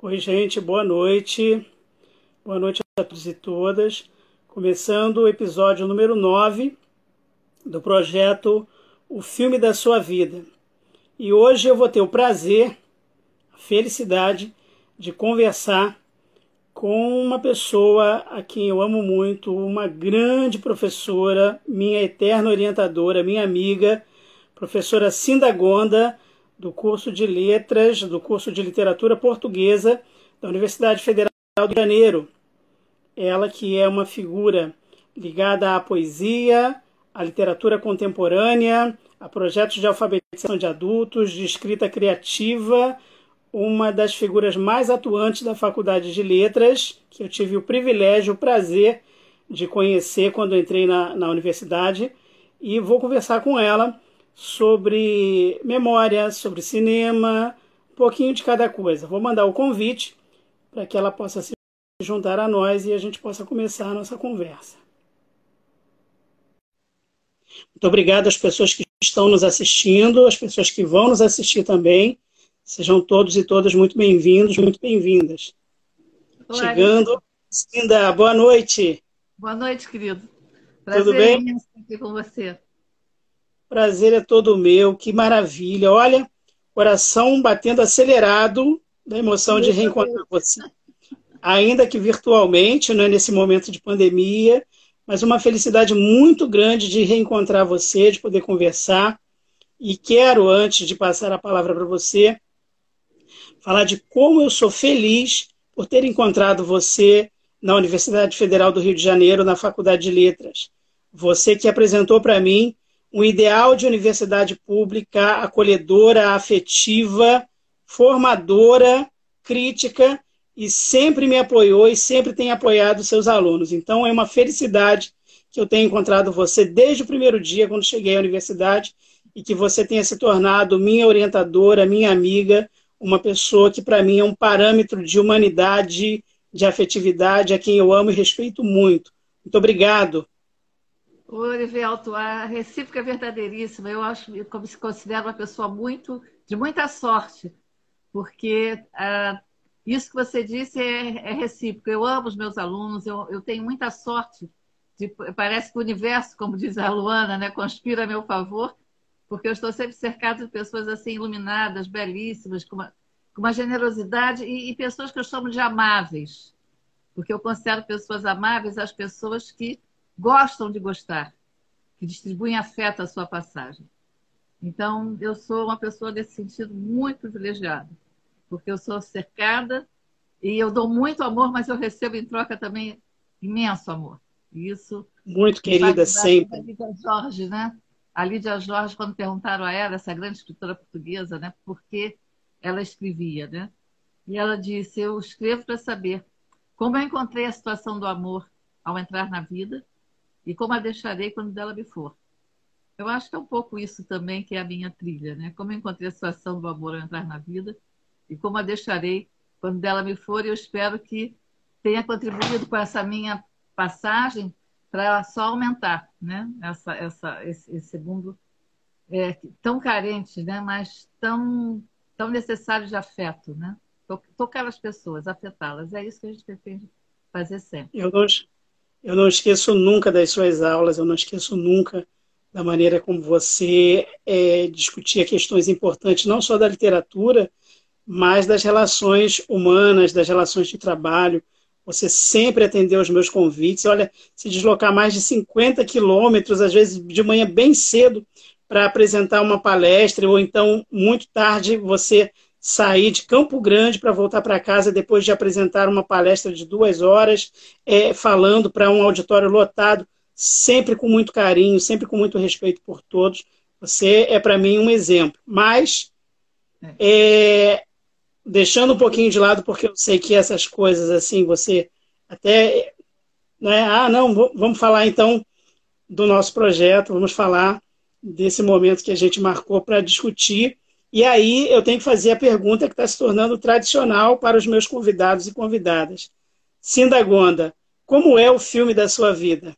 Oi, gente, boa noite. Boa noite a todos e todas. Começando o episódio número 9 do projeto O Filme da Sua Vida. E hoje eu vou ter o prazer, a felicidade de conversar com uma pessoa a quem eu amo muito, uma grande professora, minha eterna orientadora, minha amiga, professora Cinda Gonda do curso de Letras, do curso de Literatura Portuguesa da Universidade Federal do Rio de Janeiro. Ela que é uma figura ligada à poesia, à literatura contemporânea, a projetos de alfabetização de adultos, de escrita criativa, uma das figuras mais atuantes da Faculdade de Letras, que eu tive o privilégio, o prazer de conhecer quando entrei na, na universidade, e vou conversar com ela sobre memória, sobre cinema, um pouquinho de cada coisa. Vou mandar o convite para que ela possa se juntar a nós e a gente possa começar a nossa conversa. Muito obrigado às pessoas que estão nos assistindo, às pessoas que vão nos assistir também. Sejam todos e todas muito bem-vindos, muito bem-vindas. Chegando, Cinda, boa noite. Boa noite, querido. Prazer Tudo bem? estar aqui com você. Prazer é todo meu, que maravilha. Olha, coração batendo acelerado da emoção de reencontrar você. Ainda que virtualmente, não é nesse momento de pandemia, mas uma felicidade muito grande de reencontrar você, de poder conversar. E quero, antes de passar a palavra para você, falar de como eu sou feliz por ter encontrado você na Universidade Federal do Rio de Janeiro, na Faculdade de Letras. Você que apresentou para mim um ideal de universidade pública acolhedora, afetiva, formadora, crítica e sempre me apoiou e sempre tem apoiado seus alunos. Então é uma felicidade que eu tenha encontrado você desde o primeiro dia quando cheguei à universidade e que você tenha se tornado minha orientadora, minha amiga, uma pessoa que para mim é um parâmetro de humanidade, de afetividade, a quem eu amo e respeito muito. Muito obrigado. Orivelto, a recíproca é verdadeiríssima. Eu acho, eu me considero uma pessoa muito de muita sorte, porque ah, isso que você disse é, é, recíproco. Eu amo os meus alunos, eu, eu tenho muita sorte. De, parece que o universo, como diz a Luana, né, conspira a meu favor, porque eu estou sempre cercado de pessoas assim iluminadas, belíssimas, com uma, com uma generosidade e, e pessoas que eu chamo de amáveis, porque eu considero pessoas amáveis as pessoas que gostam de gostar, que distribuem afeto à sua passagem. Então, eu sou uma pessoa nesse sentido muito privilegiada, porque eu sou cercada e eu dou muito amor, mas eu recebo em troca também imenso amor. Isso. Muito querida sempre. A Lídia Jorge, né? A Lídia Jorge, quando perguntaram a ela, essa grande escritora portuguesa, né, por que ela escrevia, né? E ela disse: Eu escrevo para saber como eu encontrei a situação do amor ao entrar na vida e como a deixarei quando dela me for. Eu acho que é um pouco isso também que é a minha trilha, né? Como eu encontrei a situação do amor ao entrar na vida e como a deixarei quando dela me for. Eu espero que tenha contribuído com essa minha passagem para só aumentar, né? Essa, essa, esse, esse mundo é, tão carente, né? Mas tão, tão necessário de afeto, né? Tocar as pessoas, afetá-las. É isso que a gente pretende fazer sempre. Eu gosto eu não esqueço nunca das suas aulas, eu não esqueço nunca da maneira como você é, discutia questões importantes, não só da literatura, mas das relações humanas, das relações de trabalho. Você sempre atendeu aos meus convites. Olha, se deslocar mais de 50 quilômetros, às vezes de manhã bem cedo, para apresentar uma palestra, ou então muito tarde você sair de Campo Grande para voltar para casa depois de apresentar uma palestra de duas horas, é, falando para um auditório lotado, sempre com muito carinho, sempre com muito respeito por todos. Você é para mim um exemplo. Mas, é, deixando um pouquinho de lado, porque eu sei que essas coisas assim, você até. Né, ah, não, vamos falar então do nosso projeto, vamos falar desse momento que a gente marcou para discutir e aí eu tenho que fazer a pergunta que está se tornando tradicional para os meus convidados e convidadas. Cinda Gonda, como é o filme da sua vida?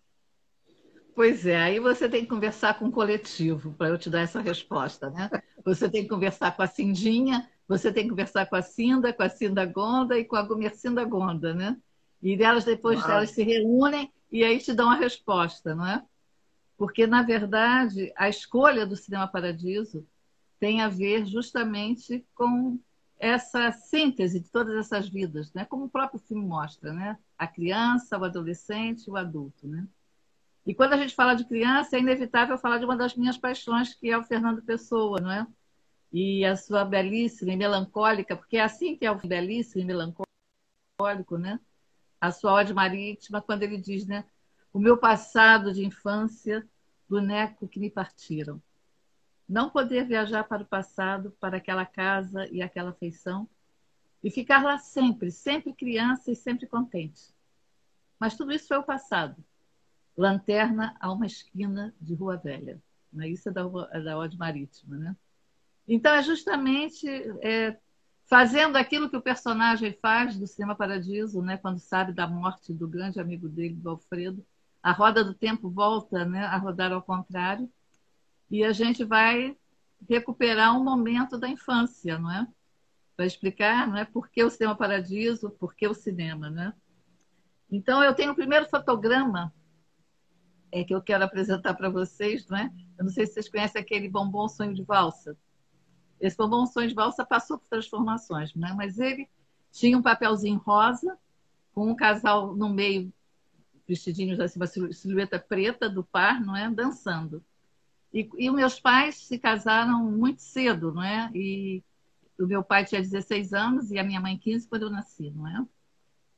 Pois é, aí você tem que conversar com o coletivo para eu te dar essa resposta, né? Você tem que conversar com a Cindinha, você tem que conversar com a Cinda, com a Cinda Gonda e com a Gomercinda Gonda, né? E elas depois Uau. elas se reúnem e aí te dão a resposta, não é? Porque, na verdade, a escolha do Cinema Paradiso tem a ver justamente com essa síntese de todas essas vidas, né? como o próprio filme mostra, né? a criança, o adolescente, o adulto. Né? E quando a gente fala de criança, é inevitável falar de uma das minhas paixões, que é o Fernando Pessoa, não é? E a sua belíssima e melancólica, porque é assim que é o belíssimo e melancólico, né? A sua ode marítima, quando ele diz, né? O meu passado de infância, boneco que me partiram não poder viajar para o passado, para aquela casa e aquela feição, e ficar lá sempre, sempre criança e sempre contente. Mas tudo isso foi o passado. Lanterna a uma esquina de Rua Velha. Né? Isso é da, é da Ode Marítima. Né? Então, é justamente é, fazendo aquilo que o personagem faz do Cinema Paradiso, né? quando sabe da morte do grande amigo dele, do Alfredo. A roda do tempo volta né? a rodar ao contrário e a gente vai recuperar um momento da infância, não é? Para explicar, não é? Por que o cinema paradiso, por que o cinema, né? Então eu tenho o primeiro fotograma é que eu quero apresentar para vocês, não é? Eu não sei se vocês conhecem aquele bombom sonho de valsa. Esse bombom sonho de valsa passou por transformações, né? Mas ele tinha um papelzinho rosa com um casal no meio vestidinhos assim, uma silhueta preta do par, não é? Dançando. E, e meus pais se casaram muito cedo, não é? E o meu pai tinha 16 anos e a minha mãe 15 quando eu nasci, não é?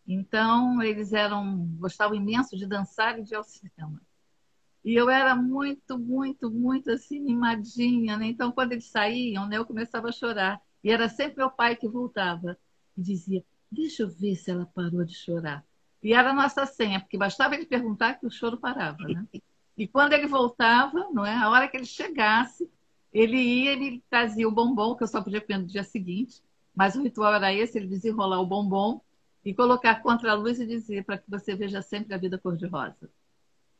Então, eles eram gostavam imenso de dançar e de ir ao cinema. E eu era muito, muito, muito assim, mimadinha, né? Então, quando eles saíam, né, eu começava a chorar. E era sempre meu pai que voltava e dizia: Deixa eu ver se ela parou de chorar. E era a nossa senha, porque bastava ele perguntar que o choro parava, né? E quando ele voltava, não é? A hora que ele chegasse, ele ia, ele trazia o bombom, que eu só podia comer no dia seguinte, mas o ritual era esse, ele desenrolar o bombom e colocar contra a luz e dizer para que você veja sempre a vida cor-de-rosa.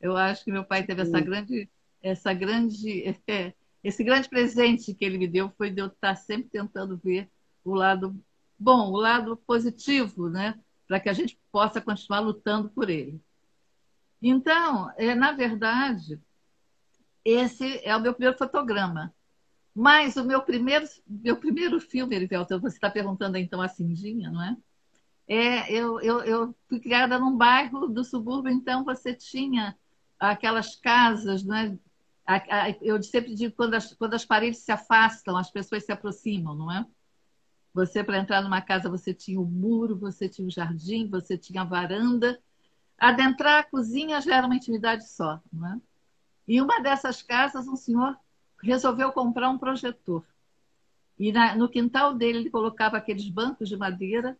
Eu acho que meu pai teve essa grande, essa grande, é, esse grande presente que ele me deu foi de eu estar sempre tentando ver o lado bom, o lado positivo, né? Para que a gente possa continuar lutando por ele. Então, é, na verdade, esse é o meu primeiro fotograma. Mas o meu primeiro, meu primeiro filme, Erivelton, você está perguntando então a Cindinha, não é? é eu, eu, eu fui criada num bairro do subúrbio, então você tinha aquelas casas, não é? Eu sempre digo quando as, quando as paredes se afastam, as pessoas se aproximam, não é? Você, para entrar numa casa, você tinha o muro, você tinha o jardim, você tinha a varanda, Adentrar a cozinha já era uma intimidade só. Não é? E uma dessas casas, um senhor resolveu comprar um projetor. E na, no quintal dele, ele colocava aqueles bancos de madeira,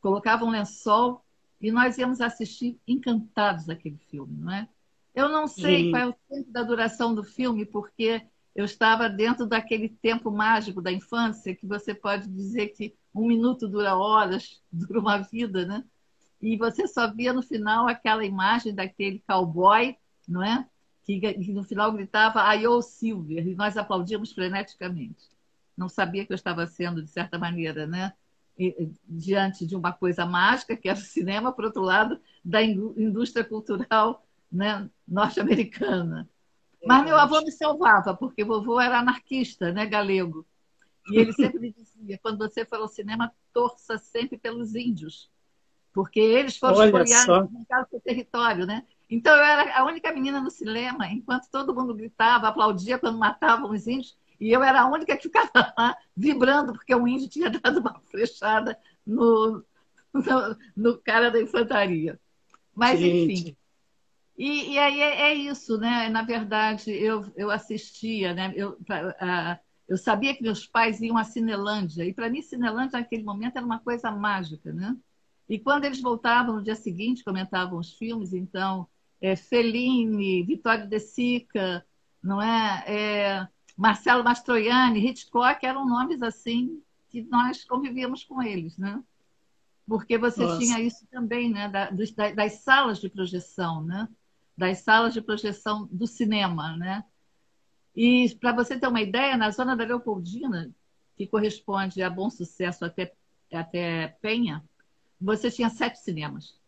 colocava um lençol, e nós íamos assistir encantados aquele filme, não é? Eu não sei qual é o tempo da duração do filme, porque eu estava dentro daquele tempo mágico da infância, que você pode dizer que um minuto dura horas, dura uma vida, né? E você só via no final aquela imagem daquele cowboy, não é? Que, que no final gritava I Silver, e nós aplaudíamos freneticamente. Não sabia que eu estava sendo, de certa maneira, né? Diante de uma coisa mágica, que era o cinema, por outro lado, da indústria cultural né, norte-americana. Mas meu avô me salvava, porque vovô era anarquista, né, galego. E ele sempre me dizia: quando você for ao cinema, torça sempre pelos índios porque eles foram espoliados no caso do território, né? Então eu era a única menina no cinema, enquanto todo mundo gritava, aplaudia quando matavam os índios, e eu era a única que ficava lá vibrando porque um índio tinha dado uma flechada no, no, no cara da infantaria. Mas Gente. enfim. E, e aí é, é, isso, né? Na verdade, eu, eu assistia, né? Eu, a, eu sabia que meus pais iam à Cinelândia, e para mim, Cinelândia naquele momento era uma coisa mágica, né? E quando eles voltavam no dia seguinte, comentavam os filmes, então, é, Fellini, Vittorio De Sica, não é? é Marcelo Mastroianni, Hitchcock, eram nomes assim que nós convivíamos com eles, né? Porque você Nossa. tinha isso também, né? Da, das, das salas de projeção, né? Das salas de projeção do cinema, né? E para você ter uma ideia, na zona da Leopoldina que corresponde a Bom Sucesso até, até Penha, você tinha sete cinemas.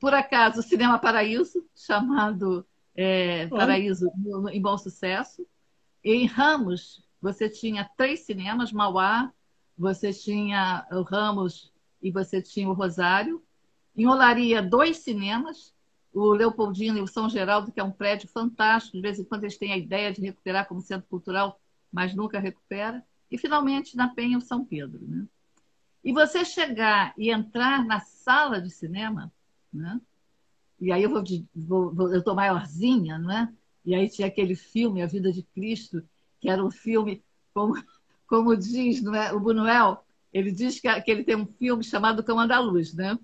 Por acaso, o Cinema Paraíso, chamado é, Paraíso em Bom Sucesso. Em Ramos, você tinha três cinemas, Mauá, você tinha o Ramos e você tinha o Rosário. Em Olaria, dois cinemas, o Leopoldino e o São Geraldo, que é um prédio fantástico. De vez em quando eles têm a ideia de recuperar como centro cultural, mas nunca recupera. E, finalmente, na Penha, o São Pedro. Né? E você chegar e entrar na sala de cinema, né? e aí eu vou, vou, vou eu estou maiorzinha, não é? E aí tinha aquele filme, A Vida de Cristo, que era um filme, como, como diz não é? o Bunuel, ele diz que, que ele tem um filme chamado Cão Andaluz, né?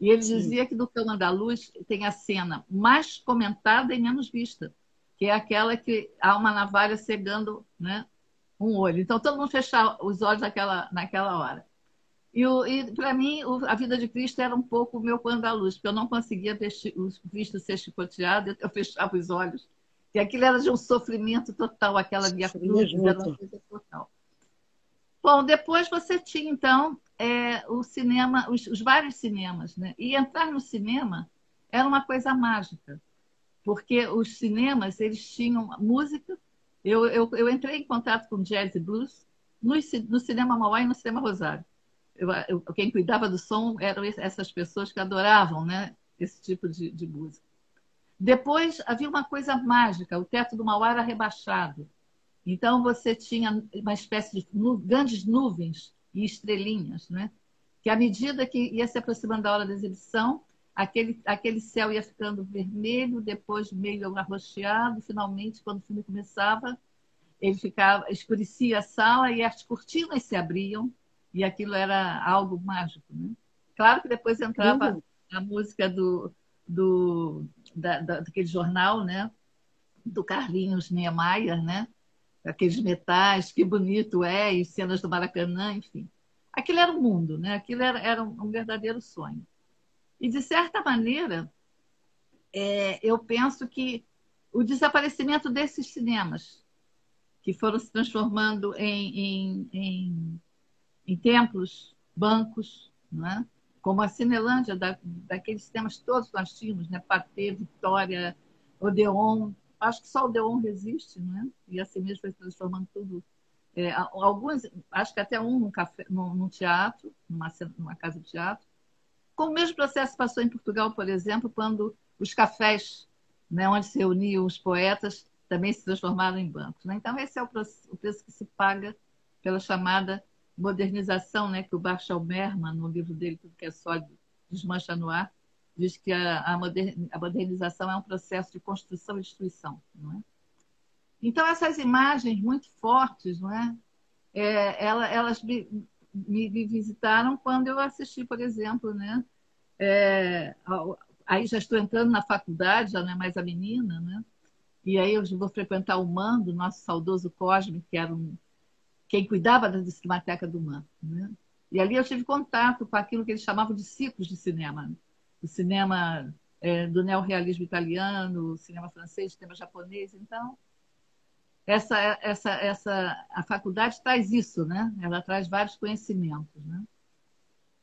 E ele Sim. dizia que do Cão Andaluz tem a cena mais comentada e menos vista, que é aquela que há uma navalha cegando né, um olho. Então todo mundo fechava os olhos naquela, naquela hora. E, e para mim, o, a vida de Cristo era um pouco o meu pano da luz, porque eu não conseguia ver o Cristo ser chicoteado, eu fechava os olhos. E aquilo era de um sofrimento total, aquela minha cruz era uma coisa total. Bom, depois você tinha, então, é, o cinema, os, os, vários cinemas, né? E entrar no cinema era uma coisa mágica, porque os cinemas, eles tinham música. Eu, eu, eu entrei em contato com jazz e blues no, no cinema Mauá e no cinema Rosário eu, eu, quem cuidava do som eram essas pessoas que adoravam né, esse tipo de, de música. Depois havia uma coisa mágica, o teto do Mauá era rebaixado. Então você tinha uma espécie de nu grandes nuvens e estrelinhas, né? que à medida que ia se aproximando da hora da exibição, aquele, aquele céu ia ficando vermelho, depois meio arroxeado, finalmente, quando o filme começava, ele ficava, escurecia a sala e as cortinas se abriam e aquilo era algo mágico. Né? Claro que depois entrava uhum. a música do, do, da, da, daquele jornal, né? do Carlinhos Niemeyer, né? aqueles metais, que bonito é, e cenas do Maracanã, enfim. Aquilo era um mundo, né? aquilo era, era um verdadeiro sonho. E, de certa maneira, é, eu penso que o desaparecimento desses cinemas, que foram se transformando em, em, em em templos, bancos, não é? como a Cinelândia, da, daqueles sistemas todos nós tínhamos, né? Patê, Vitória, Odeon. Acho que só Odeon resiste, não é? E assim mesmo foi transformando tudo. É, acho que até um num, café, num, num teatro, numa, numa casa de teatro. Com o mesmo processo passou em Portugal, por exemplo, quando os cafés, né, onde se reuniam os poetas, também se transformaram em bancos. Né? Então, esse é o preço, o preço que se paga pela chamada modernização, né, que o Marshall Merman, no livro dele, Tudo que é Sólido, desmancha no ar, diz que a, a, modernização é um processo de construção e destruição. Não é? Então, essas imagens muito fortes, não é? é elas me, me, visitaram quando eu assisti, por exemplo, né? É, aí já estou entrando na faculdade, já não é mais a menina, né? E aí eu vou frequentar o Mando, nosso saudoso Cosme, que era um quem cuidava da Cinemateca do MAN. Né? E ali eu tive contato com aquilo que eles chamavam de ciclos de cinema. Né? O cinema é, do neorrealismo italiano, o cinema francês, o cinema japonês. Então, essa, essa, essa, a faculdade traz isso, né? ela traz vários conhecimentos. Né?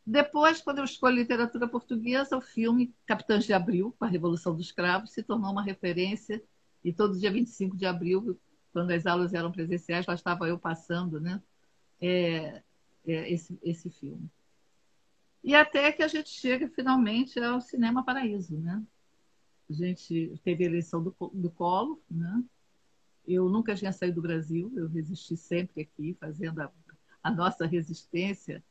Depois, quando eu escolhi literatura portuguesa, o filme Capitães de Abril, com a Revolução dos Cravos, se tornou uma referência. E todo dia 25 de abril quando as aulas eram presenciais, lá estava eu passando né, é, é, esse, esse filme. E até que a gente chega finalmente ao Cinema Paraíso. Né? A gente teve a eleição do, do Colo. Né? Eu nunca tinha saído do Brasil, eu resisti sempre aqui, fazendo a, a nossa resistência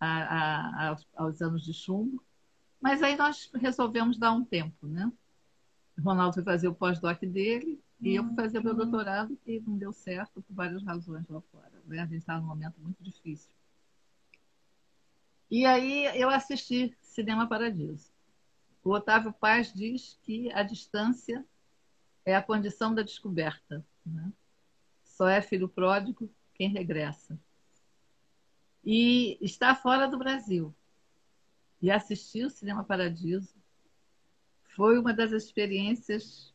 a, a, aos anos de chumbo. Mas aí nós resolvemos dar um tempo. Né? Ronaldo foi fazer o pós-doc dele, e eu fui fazer meu doutorado e não deu certo por várias razões lá fora. Né? A gente estava num momento muito difícil. E aí eu assisti Cinema Paradiso. O Otávio Paz diz que a distância é a condição da descoberta. Né? Só é filho pródigo quem regressa. E está fora do Brasil. E assistir o Cinema Paradiso foi uma das experiências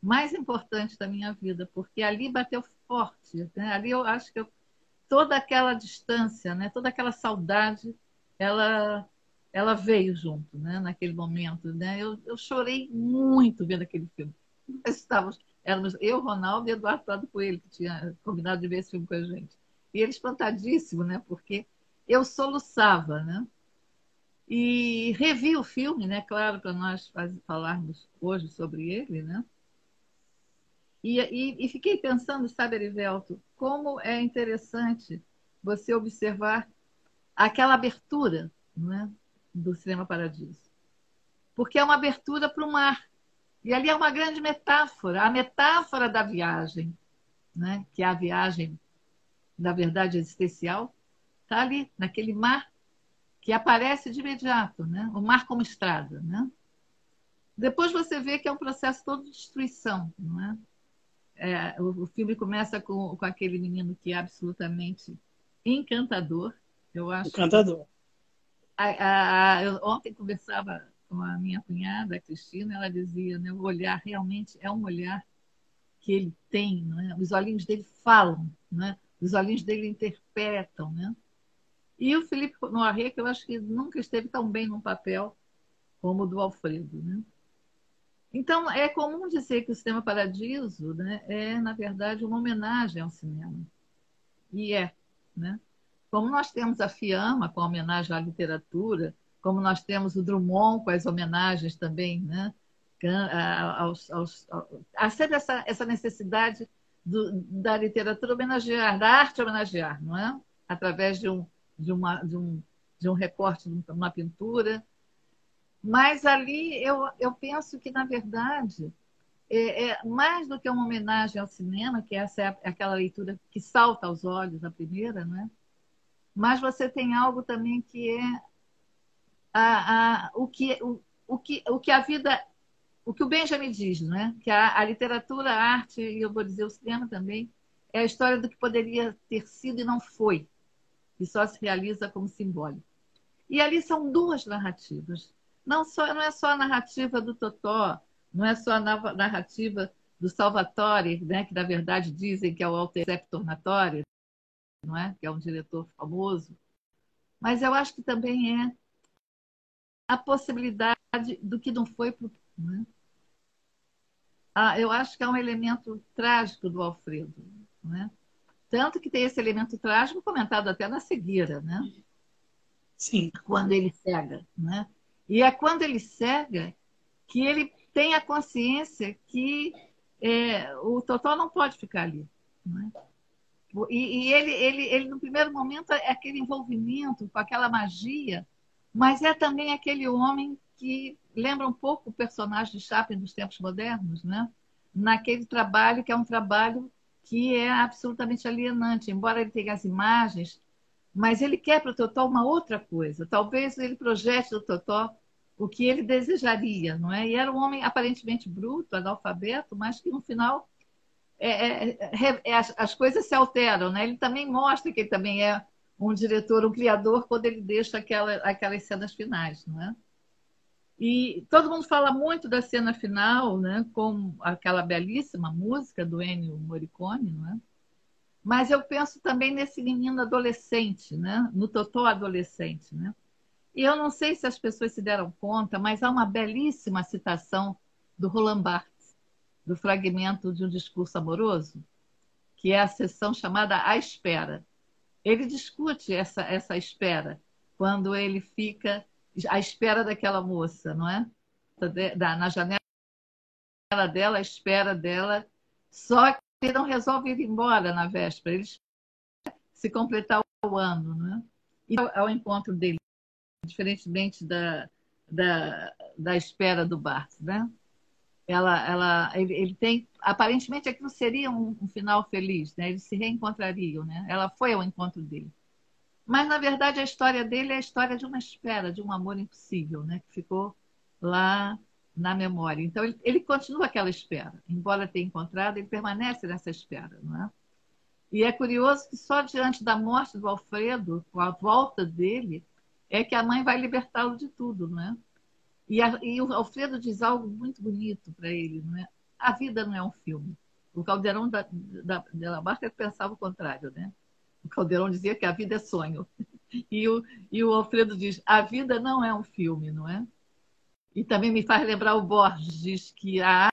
mais importante da minha vida, porque ali bateu forte. Né? Ali eu acho que eu, toda aquela distância, né? toda aquela saudade, ela, ela veio junto, né? naquele momento. Né? Eu, eu chorei muito vendo aquele filme. Nós estávamos, éramos eu, Ronaldo e Eduardo Prado Coelho, que tinha combinado de ver esse filme com a gente. E ele espantadíssimo, né? porque eu soluçava, né? E revi o filme, né? Claro, para nós falarmos hoje sobre ele, né? E, e, e, fiquei pensando, sabe, Erivelto, como é interessante você observar aquela abertura né, do Cinema Paradiso. Porque é uma abertura para o mar. E ali é uma grande metáfora, a metáfora da viagem, né, que é a viagem da verdade existencial, está ali, naquele mar que aparece de imediato, né? o mar como estrada. Né? Depois você vê que é um processo todo de destruição. Não é? É, o, o, filme começa com, com aquele menino que é absolutamente encantador. Eu acho. Encantador. A, a, eu ontem conversava com a minha cunhada, a Cristina, ela dizia, né, o olhar realmente é um olhar que ele tem, né? os olhinhos dele falam, né? os olhinhos dele interpretam. Né? E o Felipe Noiré, que eu acho que nunca esteve tão bem num papel como o do Alfredo. Né? Então, é comum dizer que o Cinema Paradiso né, é, na verdade, uma homenagem ao cinema. E é. Né? Como nós temos a Fiamma com a homenagem à literatura, como nós temos o Drummond com as homenagens também, né? Aos, aos, aos, há sempre essa, essa necessidade do, da literatura homenagear, da arte homenagear, não é? Através de um, de, uma, de, um, de um recorte de uma pintura, mas ali eu, eu penso que, na verdade, é, é, mais do que uma homenagem ao cinema, que essa é aquela leitura que salta aos olhos, a primeira, né? mas você tem algo também que é a, a, o, que, o, o, que, o que a vida, o que o Benjamin diz, né? que a, a literatura, a arte, e eu vou dizer o cinema também, é a história do que poderia ter sido e não foi, e só se realiza como simbólico. E ali são duas narrativas não, só, não é só a narrativa do Totó, não é só a narrativa do Salvatore, né, que na verdade dizem que é o Alter Tornatore, não é? que é um diretor famoso. Mas eu acho que também é a possibilidade do que não foi. Né? Ah, eu acho que é um elemento trágico do Alfredo. Né? Tanto que tem esse elemento trágico comentado até na cegueira, né? Sim. Quando ele cega, né? E é quando ele cega que ele tem a consciência que é, o Totó não pode ficar ali. É? E, e ele, ele, ele, no primeiro momento, é aquele envolvimento com aquela magia, mas é também aquele homem que lembra um pouco o personagem de Chaplin dos tempos modernos, né? naquele trabalho que é um trabalho que é absolutamente alienante. Embora ele tenha as imagens mas ele quer para o Totó uma outra coisa. Talvez ele projete do Totó o que ele desejaria, não é? E era um homem aparentemente bruto, analfabeto, mas que no final é, é, é, é as, as, coisas se alteram, né? Ele também mostra que ele também é um diretor, um criador, quando ele deixa aquela, aquelas cenas finais, não é? E todo mundo fala muito da cena final, né? Com aquela belíssima música do Ennio Morricone, não é? Mas eu penso também nesse menino adolescente, né? no Totó adolescente. Né? E eu não sei se as pessoas se deram conta, mas há uma belíssima citação do Roland Barthes, do fragmento de um discurso amoroso, que é a sessão chamada A Espera. Ele discute essa, essa espera, quando ele fica à espera daquela moça, não é? Na janela dela, à espera dela, só ele não resolve ir embora na véspera, eles se completar o ano, né? E ao encontro dele, diferentemente da, da, da espera do Bart, né? Ela, ela, ele, ele tem, aparentemente aquilo seria um, um, final feliz, né? Eles se reencontrariam, né? Ela foi ao encontro dele. Mas na verdade a história dele é a história de uma espera, de um amor impossível, né? Que ficou lá na memória. Então, ele, ele continua aquela espera. Embora tenha encontrado, ele permanece nessa espera. Não é? E é curioso que só diante da morte do Alfredo, com a volta dele, é que a mãe vai libertá-lo de tudo. Não é? E, a, e o Alfredo diz algo muito bonito para ele. Não é? A vida não é um filme. O Caldeirão da, da, da pensava o contrário. Né? O Caldeirão dizia que a vida é sonho. E o, e o Alfredo diz: a vida não é um filme, não é? E também me faz lembrar o Borges, que a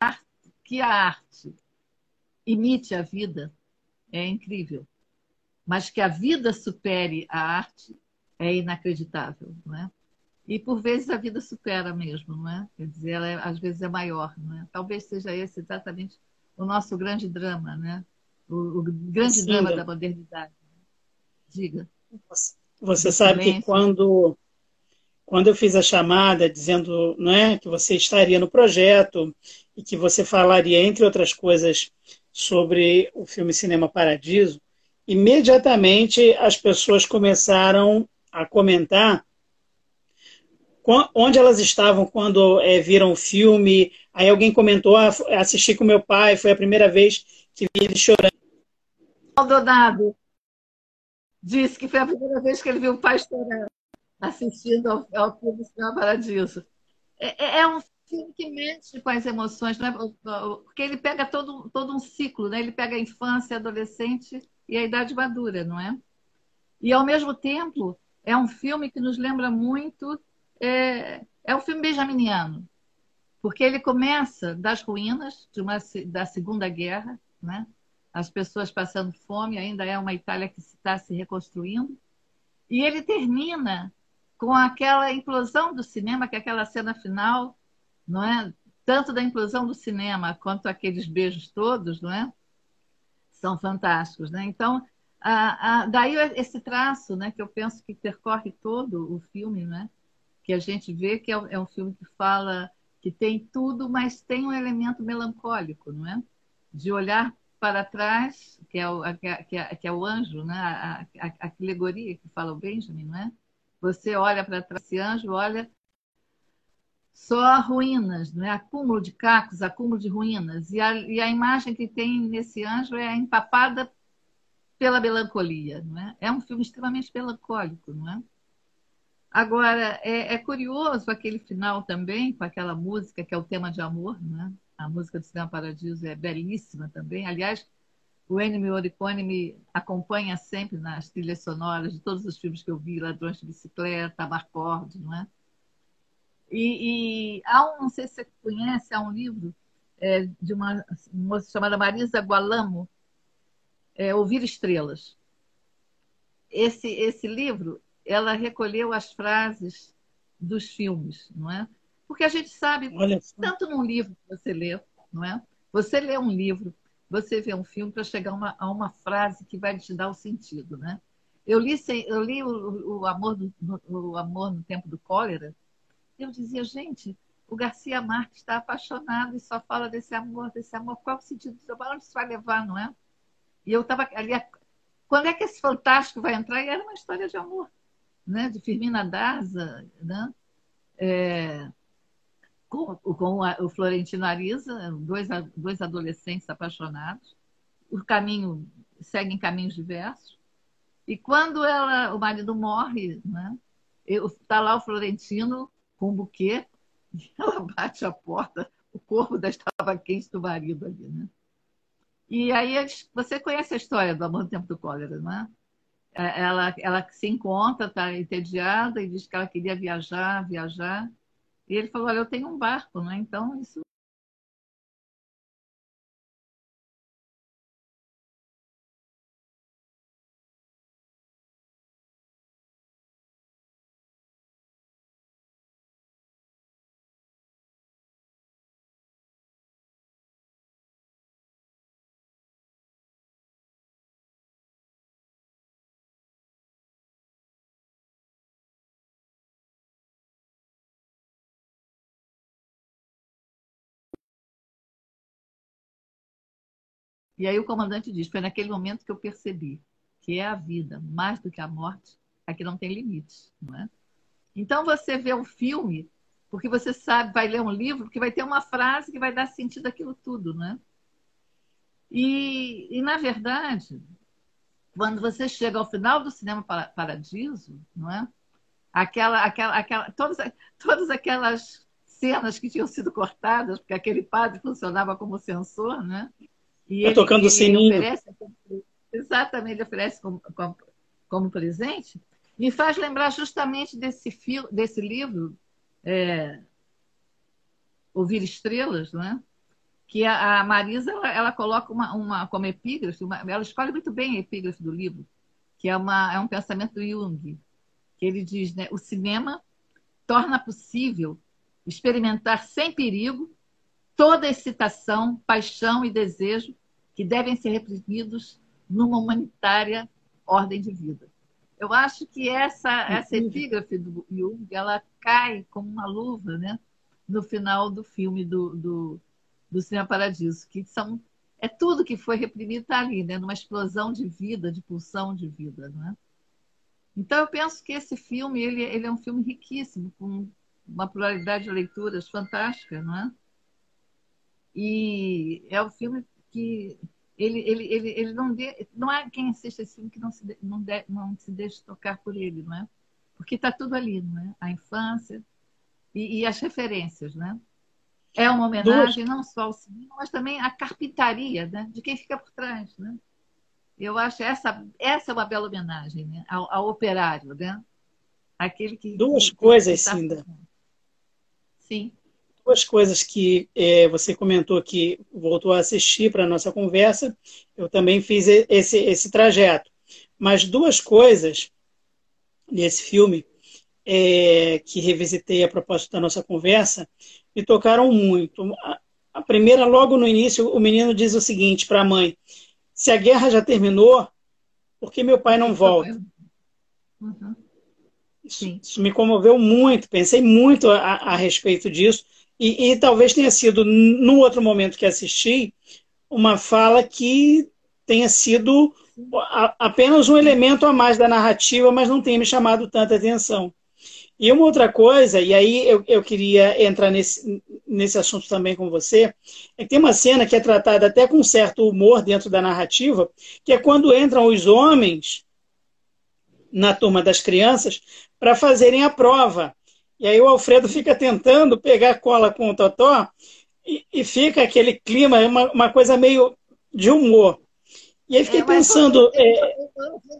arte, que a arte imite a vida é incrível, mas que a vida supere a arte é inacreditável, não é? E por vezes a vida supera mesmo, não é? Quer dizer, ela é, às vezes é maior, não é? Talvez seja esse exatamente o nosso grande drama, né? O, o grande Sim, drama da modernidade. Diga. Você sabe que quando quando eu fiz a chamada dizendo não é, que você estaria no projeto e que você falaria, entre outras coisas, sobre o filme Cinema Paradiso, imediatamente as pessoas começaram a comentar onde elas estavam quando é, viram o filme. Aí alguém comentou: ah, assisti com meu pai, foi a primeira vez que vi ele chorando. Maldonado disse que foi a primeira vez que ele viu o pai chorando, assistindo ao, ao filme Cinema Paradiso. É, é, é um filme que mexe com as emoções, né? porque ele pega todo, todo um ciclo, né? ele pega a infância, a adolescente e a idade madura, não é? E, ao mesmo tempo, é um filme que nos lembra muito é, é um filme benjaminiano, porque ele começa das ruínas de uma, da Segunda Guerra, né? as pessoas passando fome, ainda é uma Itália que está se reconstruindo, e ele termina com aquela implosão do cinema, que é aquela cena final, não é? Tanto da implosão do cinema quanto aqueles beijos todos, não é? São fantásticos, né? Então, a, a, daí esse traço, né, que eu penso que percorre todo o filme, né? que a gente vê que é, é um filme que fala que tem tudo, mas tem um elemento melancólico, não é? De olhar para trás, que é o, que é, que é o anjo, né? A, a, a, alegoria que fala o Benjamin, não é? Você olha para trás, esse anjo olha só ruínas, não é? acúmulo de cacos, acúmulo de ruínas. E a, e a imagem que tem nesse anjo é empapada pela melancolia. Não é? é um filme extremamente melancólico, não é? Agora, é, é, curioso aquele final também, com aquela música que é o tema de amor, né? A música do Cinema Paradiso é belíssima também. Aliás, o Ennio Morricone me acompanha sempre nas trilhas sonoras de todos os filmes que eu vi, Ladrões de Bicicleta, Amarcord, não é? E, e há um, não sei se você conhece, há um livro é, de uma moça chamada Marisa Gualamo, é, Ouvir Estrelas. Esse, esse livro ela recolheu as frases dos filmes, não é? Porque a gente sabe, tanto num livro que você lê, não é? Você lê um livro, você vê um filme para chegar uma, a uma frase que vai te dar o sentido, né? Eu li, eu li o, o, amor do, o Amor no Tempo do Cólera, eu dizia, gente, o Garcia Marques está apaixonado e só fala desse amor, desse amor. Qual o sentido disso? Para onde isso vai levar, não é? E eu estava ali, quando é que esse fantástico vai entrar? E era uma história de amor né, de Firmina Daza, né, é, com, com a, o Florentino Ariza, dois, dois adolescentes apaixonados. O caminho seguem caminhos diversos. E quando ela, o marido morre, né, está lá o Florentino com um buquê, e ela bate a porta, o corpo da estava quente do marido ali, né? E aí você conhece a história do Amor no Tempo do Cólera, não é? É, ela, ela se encontra, está entediada e diz que ela queria viajar, viajar. E ele falou: Olha, eu tenho um barco, né? Então isso E aí o comandante diz: foi naquele momento que eu percebi que é a vida, mais do que a morte, que não tem limites, não é? Então você vê um filme porque você sabe, vai ler um livro, que vai ter uma frase que vai dar sentido àquilo tudo, né? E, e na verdade, quando você chega ao final do Cinema Paradiso, não é? Aquela, aquela, aquela, todas, todas aquelas cenas que tinham sido cortadas, porque aquele padre funcionava como censor, né? E tá ele, tocando ele sininho. Oferece, exatamente oferece como, como, como, presente, me faz lembrar justamente desse, fio, desse livro, é, Ouvir Estrelas, não é? que a, a Marisa ela, ela, coloca uma, uma como epígrafe, uma, ela escolhe muito bem a epígrafe do livro, que é, uma, é um pensamento do Jung, que ele diz, né, o cinema torna possível experimentar sem perigo toda excitação, paixão e desejo que devem ser reprimidos numa humanitária ordem de vida. Eu acho que essa, essa epígrafe do Jung, ela cai como uma luva, né? No final do filme do, do, do Cinema Paradiso, que são é tudo que foi reprimido está ali, né? Numa explosão de vida, de pulsão de vida, não é? Então eu penso que esse filme ele, ele é um filme riquíssimo, com uma pluralidade de leituras fantástica, não é? E é um filme que ele, ele, ele, ele não, de, não é quem assiste esse filme que não se, não, de, não se deixa tocar por ele, não é? Porque está tudo ali, não é? A infância e, e as referências, né? É uma homenagem não só ao cinema, mas também à carpintaria, né? De quem fica por trás, né? Eu acho essa essa é uma bela homenagem, né? Ao, ao operário, né? Aquele que duas que, coisas, que tá... Cinda. Sim duas coisas que é, você comentou que voltou a assistir para a nossa conversa. Eu também fiz esse, esse trajeto. Mas duas coisas nesse filme é, que revisitei a propósito da nossa conversa me tocaram muito. A, a primeira, logo no início, o menino diz o seguinte para a mãe: se a guerra já terminou, por que meu pai não volta? Uhum. Isso, isso, me comoveu muito, pensei muito a, a respeito disso. E, e, talvez tenha sido, no outro momento que assisti, uma fala que tenha sido a, apenas um elemento a mais da narrativa, mas não tenha me chamado tanta atenção. E uma outra coisa, e aí eu, eu queria entrar nesse, nesse assunto também com você, é que tem uma cena que é tratada até com certo humor dentro da narrativa, que é quando entram os homens na turma das crianças para fazerem a prova. E aí o Alfredo fica tentando pegar cola com o Totó e, e fica aquele clima, uma, uma coisa meio de humor. E aí fiquei é, pensando. É...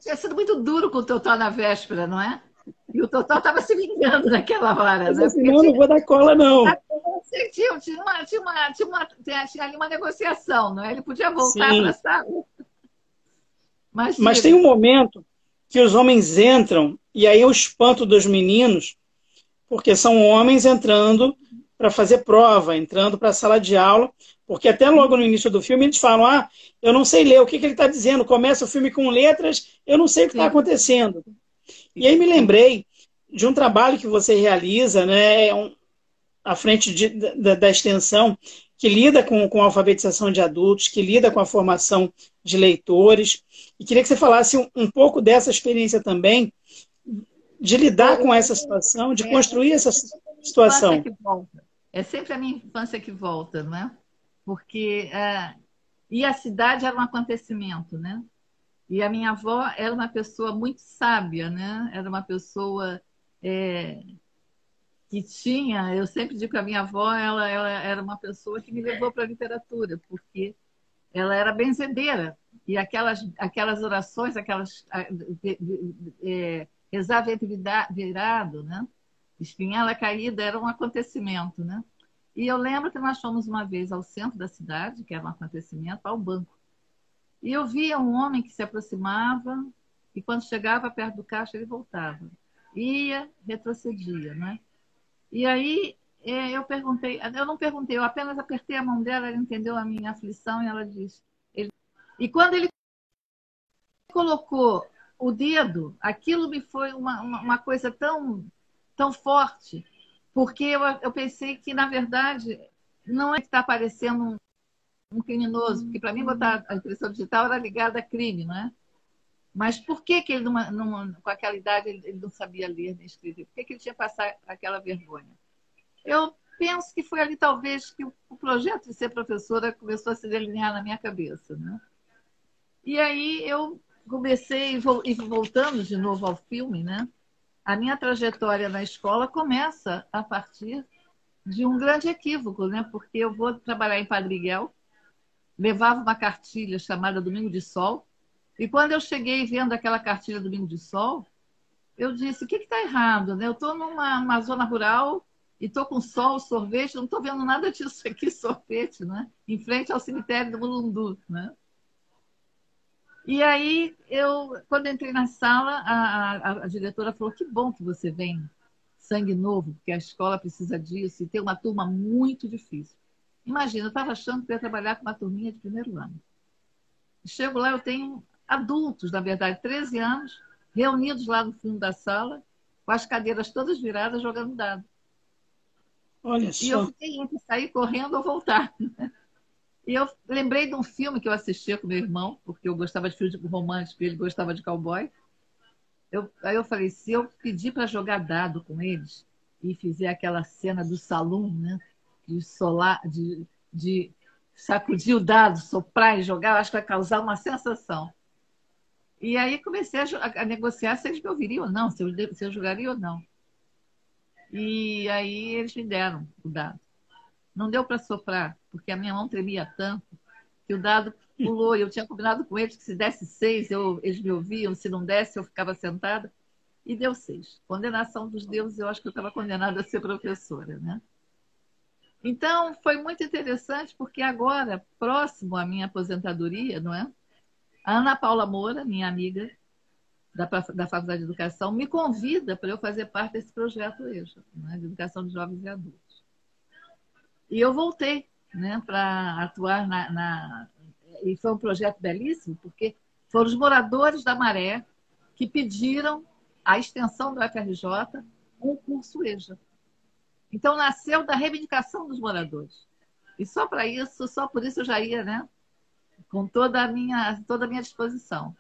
Tinha sido muito duro com o Totó na véspera, não é? E o Totó estava se vingando naquela hora. Né? Assim, não, tinha... não vou dar cola, não. Tinha, tinha, uma, tinha, uma, tinha, uma, tinha ali uma negociação, não é? Ele podia voltar para a sala. Mas, Mas tem um momento que os homens entram, e aí o espanto dos meninos porque são homens entrando para fazer prova, entrando para a sala de aula, porque até logo no início do filme eles falam: Ah, eu não sei ler o que, que ele está dizendo. Começa o filme com letras, eu não sei o que está acontecendo. E aí me lembrei de um trabalho que você realiza, né, é um, à frente de, da, da, extensão, que lida com, com a alfabetização de adultos, que lida com a formação de leitores. E queria que você falasse um, um pouco dessa experiência também, de lidar com essa situação, de construir essa situação. É sempre a minha infância que volta, não é? Porque é... e a cidade era um acontecimento, né? E a minha avó era uma pessoa muito sábia, né? Era uma pessoa é... que tinha, eu sempre digo que a minha avó, ela, ela era uma pessoa que me levou para a literatura, porque ela era benzedeira e aquelas aquelas orações, aquelas é, virado, né? Espinhela caída era um acontecimento, né? E eu lembro que nós fomos uma vez ao centro da cidade, que era um acontecimento, ao banco. E eu via um homem que se aproximava e quando chegava perto do caixa ele voltava. Ia, retrocedia, né? E aí é, eu perguntei, eu não perguntei, eu apenas apertei a mão dela, ela entendeu a minha aflição e ela disse. Ele... E quando ele colocou o dedo, aquilo me foi uma, uma, uma coisa tão, tão forte, porque eu, eu pensei que, na verdade, não é que está aparecendo um, um criminoso, porque para mim botar a impressão digital era ligada a crime, não é? Mas por que, que ele, numa, numa, com aquela idade, ele, não sabia ler nem escrever? Por que, que ele tinha passado aquela vergonha? Eu penso que foi ali, talvez, que o projeto de ser professora começou a se delinear na minha cabeça. Né? E aí eu comecei, e voltando de novo ao filme, né? A minha trajetória na escola começa a partir de um grande equívoco, né? Porque eu vou trabalhar em Padre Miguel, levava uma cartilha chamada Domingo de Sol, E quando eu cheguei vendo aquela cartilha do Domingo de Sol, eu disse: o que está errado? Né? Eu estou numa zona rural e estou com sol, sorvete, não estou vendo nada disso aqui, sorvete, né? em frente ao cemitério do Mulundu. Né? E aí, eu, quando entrei na sala, a, a, a, diretora falou: que bom que você vem, sangue novo, porque a escola precisa disso e tem uma turma muito difícil. Imagina, eu estava achando que ia trabalhar com uma turminha de primeiro ano. Chego lá, eu tenho adultos, na verdade, 13 anos, reunidos lá no fundo da sala, com as cadeiras todas viradas, jogando dado. Olha só. E eu fiquei entre sair correndo ou voltar. E eu lembrei de um filme que eu assistia com meu irmão, porque eu gostava de filme romântico e ele gostava de cowboy. Eu, aí eu falei, se eu pedir para jogar dado com eles e fizer aquela cena do salão, né? De, solar, de, de sacudir o dado, soprar e jogar, acho que vai causar uma sensação. E aí comecei a, a negociar se eles me ouviriam ou não, se eu, se eu jogaria ou não. E aí eles me deram o dado. Não deu para soprar, porque a minha mão tremia tanto que o dado pulou. E eu tinha combinado com eles que se desse seis, eu, eles me ouviam, se não desse, eu ficava sentada. E deu seis. Condenação dos deuses, eu acho que eu estava condenada a ser professora, né? Então, foi muito interessante, porque agora, próximo à minha aposentadoria, não é? A Ana Paula Moura, minha amiga da, da Faculdade de Educação, me convida para eu fazer parte desse projeto EJA, né? de Educação de Jovens e Adultos. E eu voltei né, para atuar na, na, E foi um projeto belíssimo, porque foram os moradores da Maré que pediram a extensão do FRJ um curso EJA. Então, nasceu da reivindicação dos moradores. E só para isso, só por isso eu já ia, né? Com toda a minha, toda a minha disposição.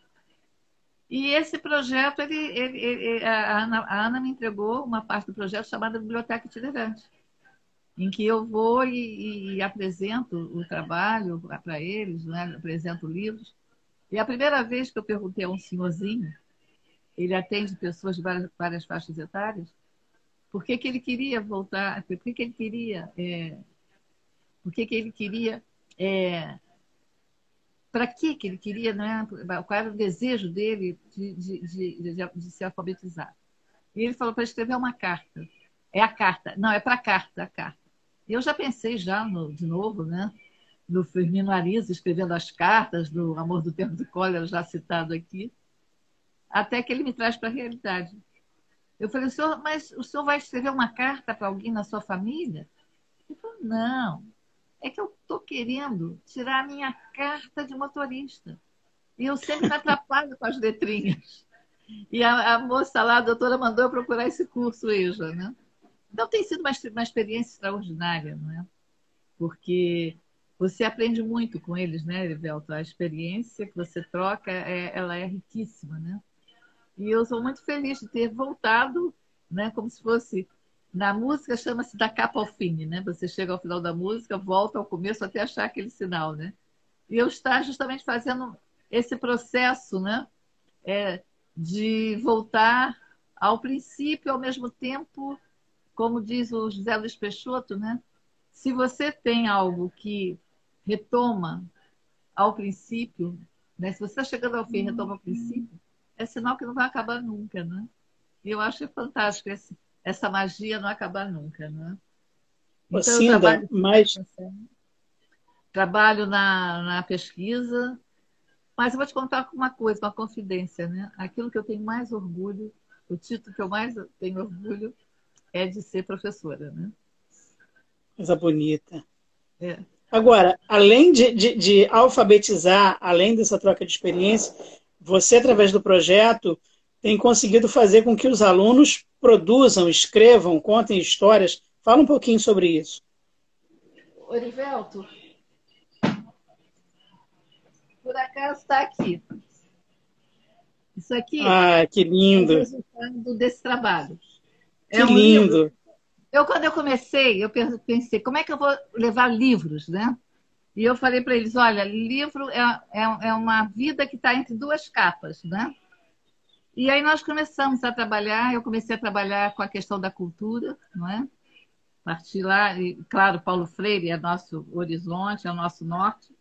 E esse projeto, ele, ele, ele a, Ana, a Ana me entregou uma parte do projeto chamada Biblioteca Itinerante em que eu vou e, e apresento o trabalho para eles, né? apresento livros. E a primeira vez que eu perguntei a um senhorzinho, ele atende pessoas de várias, várias faixas etárias, por que, que ele queria voltar, por que, que ele queria, é, por que, que ele queria, é, para que, que ele queria, né? qual era o desejo dele de, de, de, de, se alfabetizar. E ele falou para escrever uma carta. É a carta, não, é para a carta, a carta. Eu já pensei já no, de novo, né? No Firmino Ariza escrevendo as cartas do Amor do Tempo do Cólera, já citado aqui, até que ele me traz para a realidade. Eu falei, senhor, mas o senhor vai escrever uma carta para alguém na sua família? Ele falou, não, é que eu estou querendo tirar a minha carta de motorista. E eu sempre me atrapalho com as letrinhas. E a, a, moça lá, a doutora, mandou eu procurar esse curso EJA, né? Então tem sido uma, uma experiência extraordinária, não é? Porque você aprende muito com eles, né, Erivelto? A experiência que você troca, é, ela é riquíssima, né? E eu sou muito feliz de ter voltado, né, como se fosse na música chama-se da capa ao fim, né? Você chega ao final da música, volta ao começo até achar aquele sinal, né? E eu estar justamente fazendo esse processo, né, é, de voltar ao princípio, ao mesmo tempo como diz o José Luiz Peixoto, né? Se você tem algo que retoma ao princípio, né? se você está chegando ao fim e retoma ao princípio, é sinal que não vai acabar nunca, né? E eu acho fantástico esse, essa magia não acabar nunca, né? Então, eu trabalho, mas... trabalho na, na pesquisa, mas eu vou te contar uma coisa, uma confidência, né? Aquilo que eu tenho mais orgulho, o título que eu mais tenho orgulho é de ser professora, né? Coisa bonita. É. Agora, além de, de, de, alfabetizar, além dessa troca de experiência, você, através do projeto, tem conseguido fazer com que os alunos produzam, escrevam, contem histórias. Fala um pouquinho sobre isso. Orivelto, por acaso está aqui. Isso aqui ah, que lindo. é o resultado desse trabalho. Que é um lindo! Livro. Eu, quando eu comecei, eu pensei, como é que eu vou levar livros, né? E eu falei para eles, olha, livro é, é, é uma vida que está entre duas capas, né? E aí nós começamos a trabalhar, eu comecei a trabalhar com a questão da cultura, não é? Partir lá, e claro, Paulo Freire é nosso horizonte, é o nosso norte.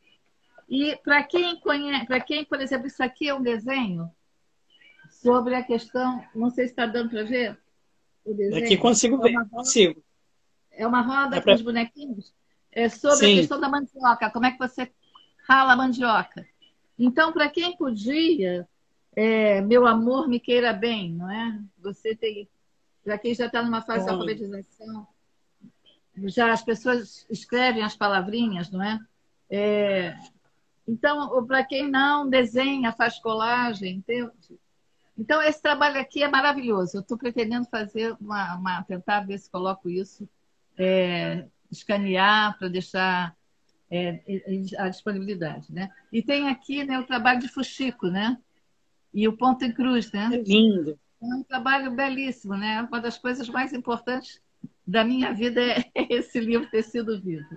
E para quem conhece, para quem, por exemplo, isso aqui é um desenho sobre a questão, não sei se está dando para ver o desenho. Aqui consigo ver, é consigo. É uma roda é pra... com os bonequinhos. É sobre Sim. a questão da mandioca, como é que você rala a mandioca. Então, para quem podia, é, meu amor me queira bem, não é? Você tem, para quem já está numa fase de alfabetização, já as pessoas escrevem as palavrinhas, não é? é então, para quem não desenha, faz colagem, entende? Então, esse trabalho aqui é maravilhoso. Eu estou pretendendo fazer uma, uma, tentar ver se coloco isso, é, escanear para deixar é, a disponibilidade, né? E tem aqui né, o trabalho de Fuxico, né? E o Ponto em Cruz, né? É lindo. É um trabalho belíssimo, né? Uma das coisas mais importantes da minha vida é esse livro ter sido vivo.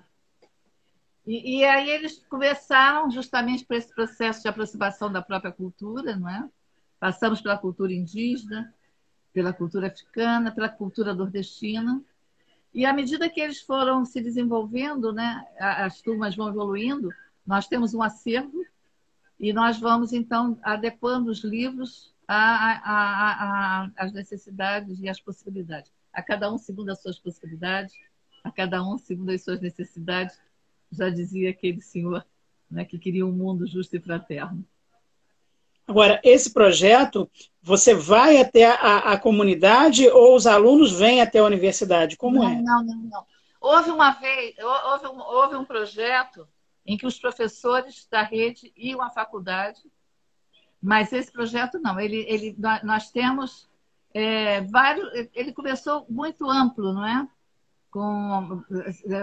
E, e aí eles começaram justamente por esse processo de aproximação da própria cultura, não é? Passamos pela cultura indígena, pela cultura africana, pela cultura nordestina. E à medida que eles foram se desenvolvendo, né, as turmas vão evoluindo, nós temos um acervo e nós vamos, então, adequando os livros às necessidades e às possibilidades. A cada um segundo as suas possibilidades, a cada um segundo as suas necessidades, já dizia aquele senhor né, que queria um mundo justo e fraterno. Agora, esse projeto, você vai até a, a, comunidade ou os alunos vêm até a universidade? Como não, é? Não, não, não. Houve uma vez, houve um, houve um projeto em que os professores da rede iam à faculdade, mas esse projeto não. Ele, ele, nós temos é, vários. Ele começou muito amplo, não é? Com,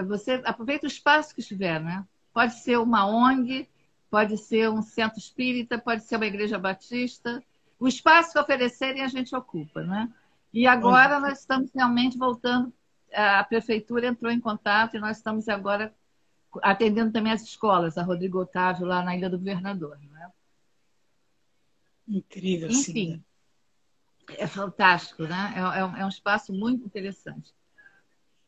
você aproveita o espaço que estiver, né? Pode ser uma ONG, pode ser um centro espírita, pode ser uma igreja batista. O espaço que oferecerem a gente ocupa, né? E agora nós estamos realmente voltando, a prefeitura entrou em contato e nós estamos agora atendendo também as escolas, a Rodrigo Otávio lá na Ilha do Governador. Né? Incrível, Enfim, sim. É fantástico, né? É, é, é um espaço muito interessante.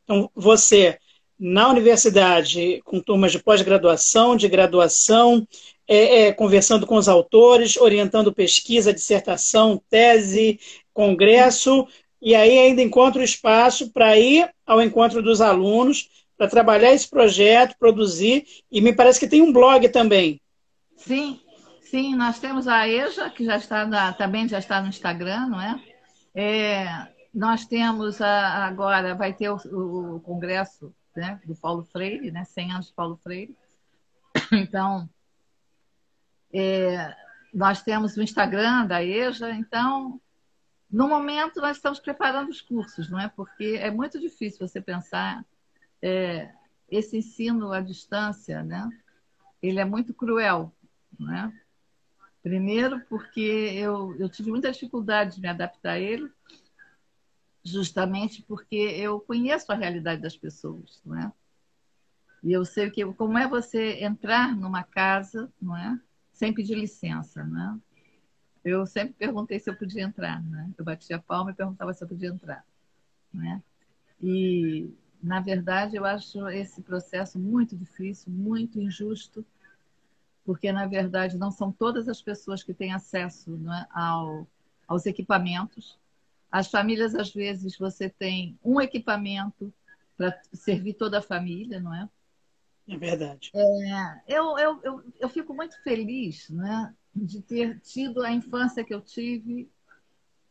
Então, você na universidade com turmas de pós-graduação, de graduação, é, é, conversando com os autores, orientando pesquisa, dissertação, tese, congresso, e aí ainda encontra o espaço para ir ao encontro dos alunos, para trabalhar esse projeto, produzir, e me parece que tem um blog também. Sim, sim, nós temos a EJA, que já está na, também já está no Instagram, não é? é nós temos a, agora, vai ter o, o congresso né, do Paulo Freire, né, 100 anos de Paulo Freire. Então, é, nós temos o Instagram da EJA, então, no momento, nós estamos preparando os cursos, não é? Porque é muito difícil você pensar é, esse ensino à distância, né? Ele é muito cruel, não é? Primeiro, porque eu, eu tive muita dificuldade de me adaptar a ele, justamente porque eu conheço a realidade das pessoas, não é? E eu sei que como é você entrar numa casa, não é? Sem pedir licença, não é? Eu sempre perguntei se eu podia entrar, né? Eu batia a palma e perguntava se eu podia entrar, né? E na verdade eu acho esse processo muito difícil, muito injusto, porque na verdade não são todas as pessoas que têm acesso é? ao, aos equipamentos as famílias, às vezes, você tem um equipamento para servir toda a família, não é? É verdade. É, eu, eu, eu, eu, fico muito feliz né, de ter tido a infância que eu tive,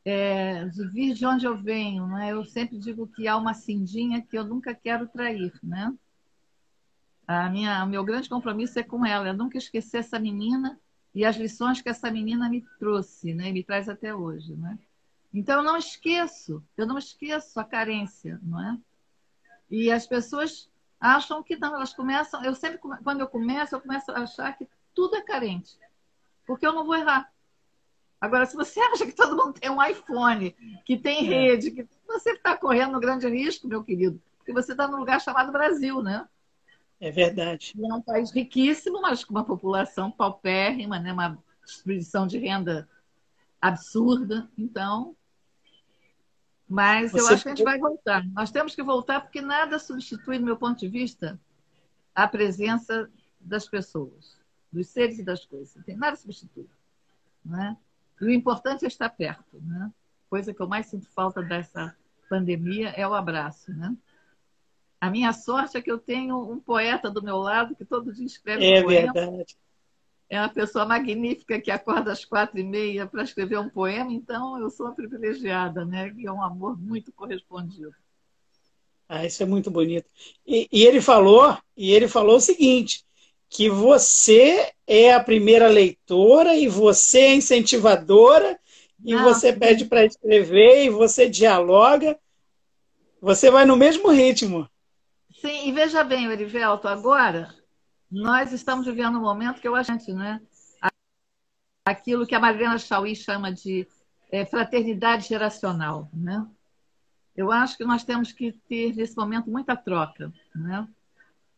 é, de vir de onde eu venho. Né? Eu sempre digo que há uma cindinha que eu nunca quero trair. Né? A minha, o meu grande compromisso é com ela, é nunca esquecer essa menina e as lições que essa menina me trouxe, né? e me traz até hoje. Né? Então, eu não esqueço, eu não esqueço a carência, não é? E as pessoas acham que não, elas começam, eu sempre, quando eu começo, eu começo a achar que tudo é carente, porque eu não vou errar. Agora, se você acha que todo mundo tem um iPhone, que tem é. rede, que você está correndo um grande risco, meu querido, porque você está num lugar chamado Brasil, né? É verdade. E é um país riquíssimo, mas com uma população paupérrima, né? uma distribuição de renda absurda. Então, mas Você eu acho que a gente vai voltar. Nós temos que voltar porque nada substitui, do meu ponto de vista, a presença das pessoas. dos seres e das coisas. Não tem nada substituto. Né? E o importante é estar perto. Né? Coisa que eu mais sinto falta dessa pandemia é o abraço. Né? A minha sorte é que eu tenho um poeta do meu lado que todo dia escreve é um poema. Verdade. É uma pessoa magnífica que acorda às quatro e meia para escrever um poema, então eu sou uma privilegiada, né? E é um amor muito correspondido. Ah, isso é muito bonito. E, e, ele falou, e ele falou o seguinte, que você é a primeira leitora e você é incentivadora e Não, você pede para escrever e você dialoga. Você vai no mesmo ritmo. Sim, e veja bem, Erivelto, agora nós estamos vivendo um momento que eu acho, né? Aquilo que a Mariana Chauí chama de é, fraternidade geracional, né? Eu acho que nós temos que ter nesse momento muita troca, né?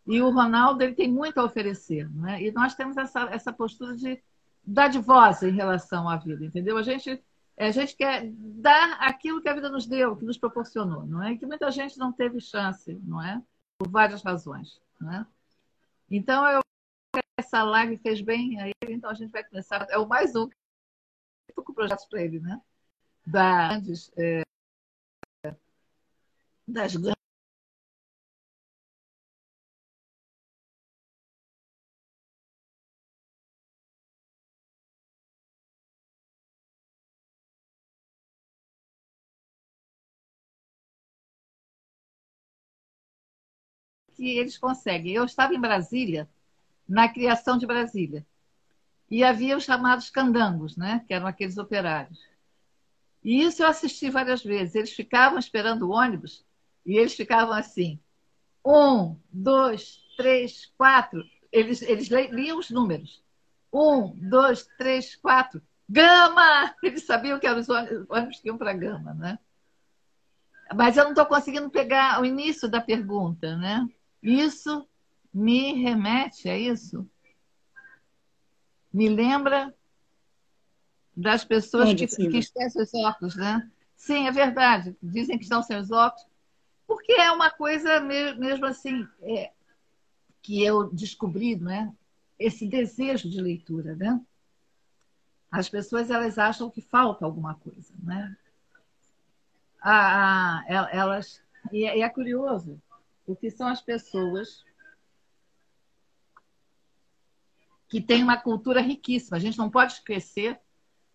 E o Ronaldo ele tem muito a oferecer, né? E nós temos essa, essa postura de dar de voz em relação à vida, entendeu? A gente a gente quer dar aquilo que a vida nos deu, que nos proporcionou, não é? Que muita gente não teve chance, não é? Por várias razões, não é? Então eu essa live fez bem a ele, então a gente vai começar. É o mais um. Estou com projetos para ele, né? Da, é, das grandes que eles conseguem. Eu estava em Brasília, na criação de Brasília, e havia os chamados candangos, né? que eram aqueles operários. E isso eu assisti várias vezes. Eles ficavam esperando o ônibus e eles ficavam assim: um, dois, três, quatro. Eles, eles liam os números. Um, dois, três, quatro. Gama! Eles sabiam que eram os ônibus que iam para Gama, né? Mas eu não estou conseguindo pegar o início da pergunta, né? Isso me remete a isso? Me lembra das pessoas que, que esquecem os óculos, né? Sim, é verdade. Dizem que estão sem os óculos. Porque é uma coisa mesmo assim é, que eu descobri, né? Esse desejo de leitura, né? As pessoas elas acham que falta alguma coisa, né? Ah, elas e é, é curioso porque são as pessoas que têm uma cultura riquíssima. A gente não pode esquecer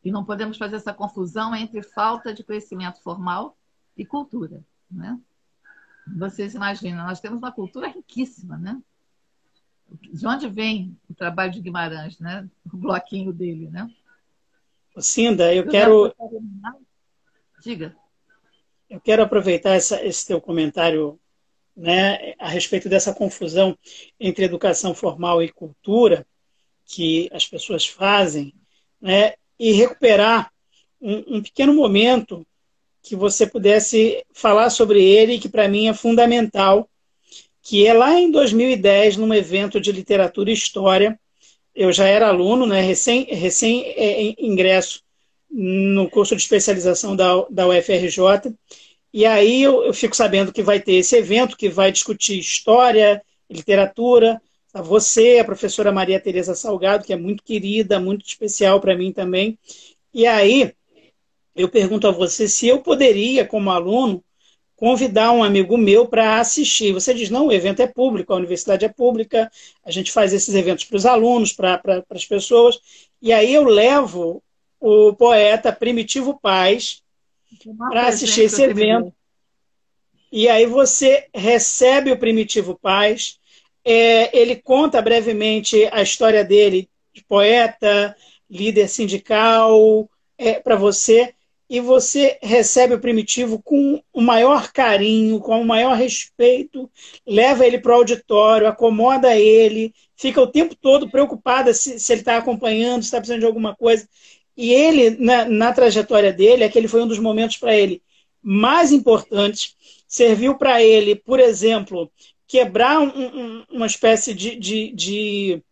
e não podemos fazer essa confusão entre falta de conhecimento formal e cultura, né? Vocês imaginam, nós temos uma cultura riquíssima, né? De onde vem o trabalho de Guimarães, né? O bloquinho dele, né? Cinda, eu, eu quero. Diga. Eu quero aproveitar essa, esse teu comentário né, a respeito dessa confusão entre educação formal e cultura que as pessoas fazem, né, e recuperar um, um pequeno momento que você pudesse falar sobre ele, que para mim é fundamental, que é lá em 2010, num evento de literatura e história. Eu já era aluno, né, recém, recém é, ingresso no curso de especialização da, da UFRJ, e aí eu, eu fico sabendo que vai ter esse evento que vai discutir história, literatura. Você, a professora Maria Tereza Salgado, que é muito querida, muito especial para mim também. E aí eu pergunto a você se eu poderia, como aluno, convidar um amigo meu para assistir. Você diz, não, o evento é público, a universidade é pública, a gente faz esses eventos para os alunos, para pra, as pessoas. E aí eu levo o poeta Primitivo Paz, para assistir esse evento. E aí você recebe o Primitivo Paz. É, ele conta brevemente a história dele de poeta, líder sindical, é, para você. E você recebe o Primitivo com o maior carinho, com o maior respeito, leva ele para o auditório, acomoda ele, fica o tempo todo preocupada se, se ele está acompanhando, se está precisando de alguma coisa. E ele, na, na trajetória dele, aquele foi um dos momentos para ele mais importantes. Serviu para ele, por exemplo, quebrar um, um, uma espécie de, de, de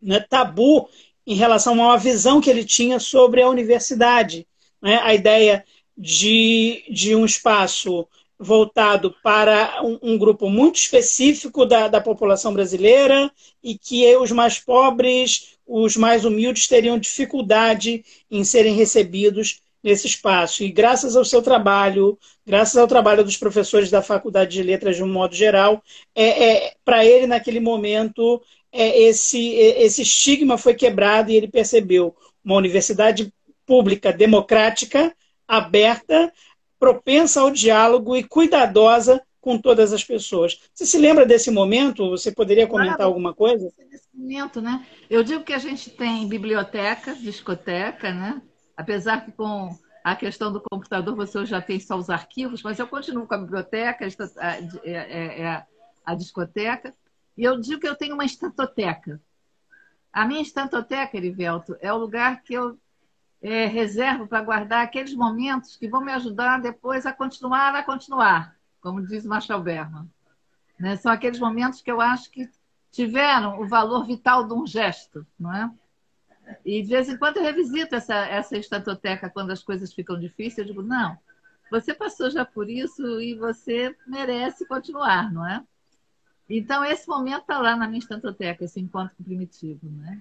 né, tabu em relação a uma visão que ele tinha sobre a universidade. Né? A ideia de, de um espaço voltado para um, um grupo muito específico da, da, população brasileira e que os mais pobres, os mais humildes, teriam dificuldade em serem recebidos nesse espaço. E graças ao seu trabalho, graças ao trabalho dos professores da Faculdade de Letras de um modo geral, é, é para ele, naquele momento, é, esse, esse estigma foi quebrado e ele percebeu uma universidade pública, democrática, aberta, propensa ao diálogo e cuidadosa com todas as pessoas. Você se lembra desse momento? Você poderia comentar claro, alguma coisa? Nesse momento, né? Eu digo que a gente tem biblioteca, discoteca, né? Apesar que com a questão do computador você já tem só os arquivos, mas eu continuo com a biblioteca, a, a, é, a, a discoteca, e eu digo que eu tenho uma estantoteca. A minha estantoteca, Erivelto, é o lugar que eu é, reservo para guardar aqueles momentos que vão me ajudar depois a continuar a continuar, como diz Marshall Berman. Né? São aqueles momentos que eu acho que tiveram o valor vital de um gesto, não é? E de vez em quando eu revisito essa, essa estantoteca quando as coisas ficam difíceis. Eu digo, não, você passou já por isso e você merece continuar, não é? Então, esse momento está lá na minha estantoteca, esse encontro com o primitivo, né?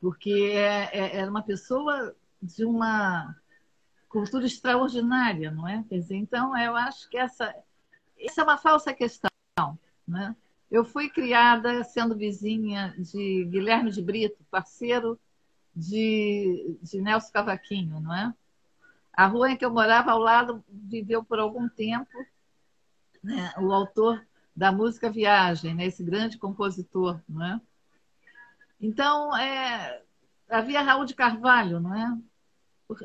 Porque é, é, é uma pessoa de uma cultura extraordinária, não é? Quer dizer, então, eu acho que essa, essa é uma falsa questão, né? Eu fui criada sendo vizinha de Guilherme de Brito, parceiro de, de Nelson Cavaquinho, não é? A rua em que eu morava ao lado viveu por algum tempo né, o autor da música Viagem, né, esse grande compositor, não é? Então, é, havia Raul de Carvalho, não é?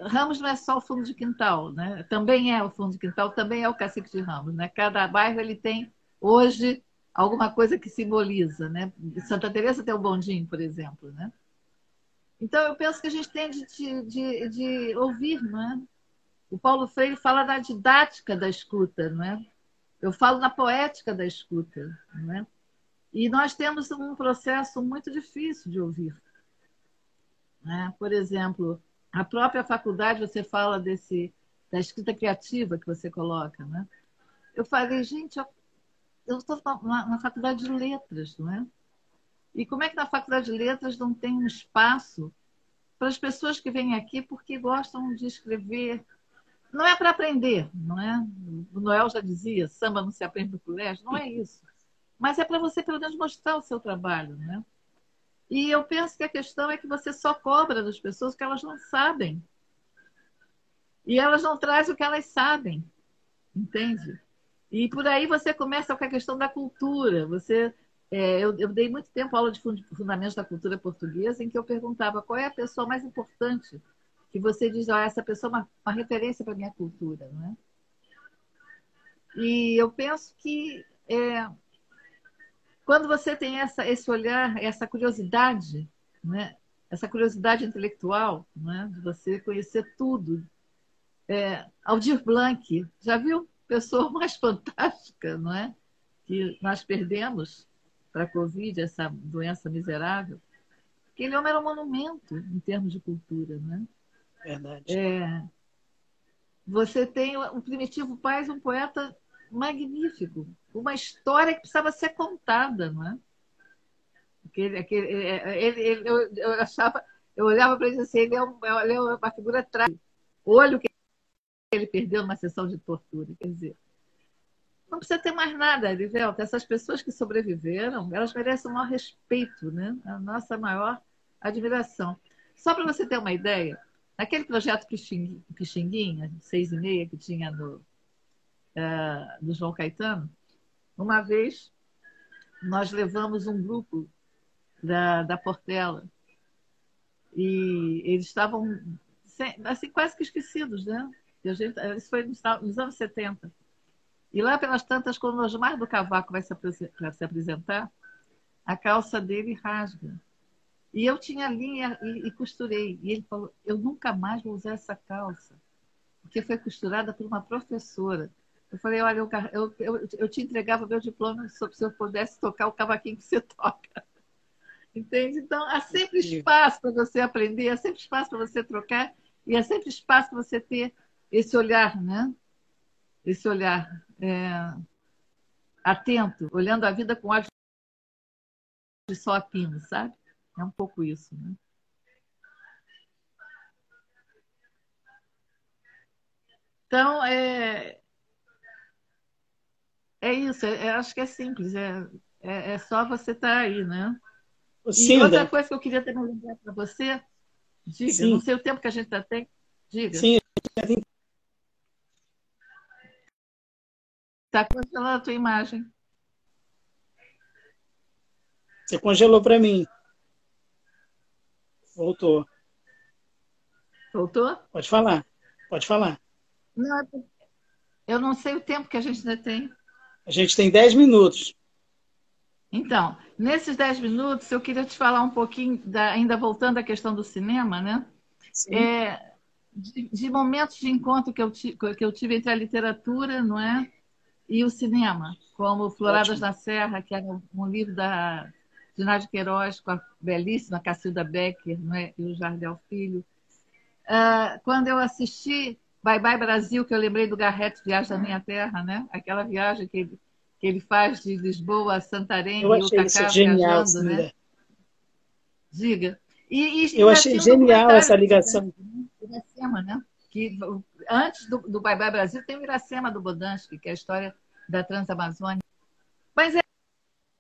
Ramos não é só o fundo de quintal, né? Também é o fundo de quintal, também é o cacique de Ramos, né? Cada bairro ele tem hoje alguma coisa que simboliza, né? Santa Teresa tem o bondinho, por exemplo, né? Então, eu penso que a gente tem de, de, de ouvir, não é? O Paulo Freire fala da didática da escuta, não é? Eu falo na poética da escuta, não é? E nós temos um processo muito difícil de ouvir. Né? Por exemplo, a própria faculdade, você fala desse da escrita criativa que você coloca, né? Eu falei, gente, eu estou na, na faculdade de letras, não é? E como é que na Faculdade de Letras não tem um espaço para as pessoas que vêm aqui porque gostam de escrever? Não é para aprender, não é? O Noel já dizia, samba não se aprende no colégio. Não é isso. Mas é para você, pelo menos, mostrar o seu trabalho, né? E eu penso que a questão é que você só cobra das pessoas que elas não sabem. E elas não trazem o que elas sabem. Entende? E por aí você começa com a questão da cultura. Você é, eu, eu, dei muito tempo aula de fundamentos da cultura portuguesa, em que eu perguntava qual é a pessoa mais importante que você diz, oh, essa pessoa é uma, uma referência para a minha cultura, não é? E eu penso que é, quando você tem essa, esse olhar, essa curiosidade, né? essa curiosidade intelectual, né? de você conhecer tudo, é, Aldir Blanc, já viu? Pessoa mais fantástica, não é? Que nós perdemos para a Covid, essa doença miserável, aquele homem era um monumento em termos de cultura, né? Verdade. É, você tem o Primitivo Paz, um poeta magnífico, uma história que precisava ser contada, não é? Aquele, aquele, ele, ele, eu, eu achava, eu olhava para ele assim, ele é, um, ele é uma figura trágica. Olho que ele perdeu numa sessão de tortura, quer dizer, não precisa ter mais nada, Livelta. Essas pessoas que sobreviveram, elas merecem o maior respeito, né? a nossa maior admiração. Só para você ter uma ideia, aquele projeto Pixinguinha, seis e meia, que tinha no, uh, do João Caetano, uma vez nós levamos um grupo da, da Portela e eles estavam assim, quase que esquecidos, né? Gente, isso foi nos anos 70. E lá pelas tantas, quando o Osmar do Cavaco vai se, se apresentar, a calça dele rasga. E eu tinha linha e, e, costurei. E ele falou: Eu nunca mais vou usar essa calça, porque foi costurada por uma professora. Eu falei: Olha, eu, eu, eu, eu te entregava meu diploma se eu pudesse tocar o cavaquinho que você toca. Entende? Então, há sempre espaço para você aprender, há sempre espaço para você trocar, e há sempre espaço para você ter esse olhar, né? Esse olhar é, atento, olhando a vida com olhos de só a pino, sabe? É um pouco isso, né? Então, é, é isso. É, acho que é simples. É, é, é só você estar tá aí, né? Sim, e outra coisa que eu queria também lembrar para você, diga, Sim. não sei o tempo que a gente já tem, diga. Sim, Está congelando a tua imagem. Você congelou para mim. Voltou. Voltou? Pode falar. Pode falar. Não, é eu não sei o tempo que a gente ainda tem. A gente tem 10 minutos. Então, nesses 10 minutos, eu queria te falar um pouquinho, da, ainda voltando à questão do cinema, né? É, de, de, momentos de encontro que eu, que eu tive entre a literatura não é? e o cinema, como Floradas Ótimo. na Serra, que era um livro da de Nádia Queiroz, com a belíssima Cacilda Becker não é? e o Jardel Filho. Uh, quando eu assisti Bye Bye Brasil, que eu lembrei do Garrett Viagem da Minha Terra, né? aquela viagem que ele, que ele faz de Lisboa a Santarém eu e o Cacá genial, viajando. Né? Diga. E, e eu achei genial essa ligação. Iracema, né? Que, antes do, do Bye Bye Brasil tem o Iracema do Bodansky, que é a história da Transamazônica. Mas é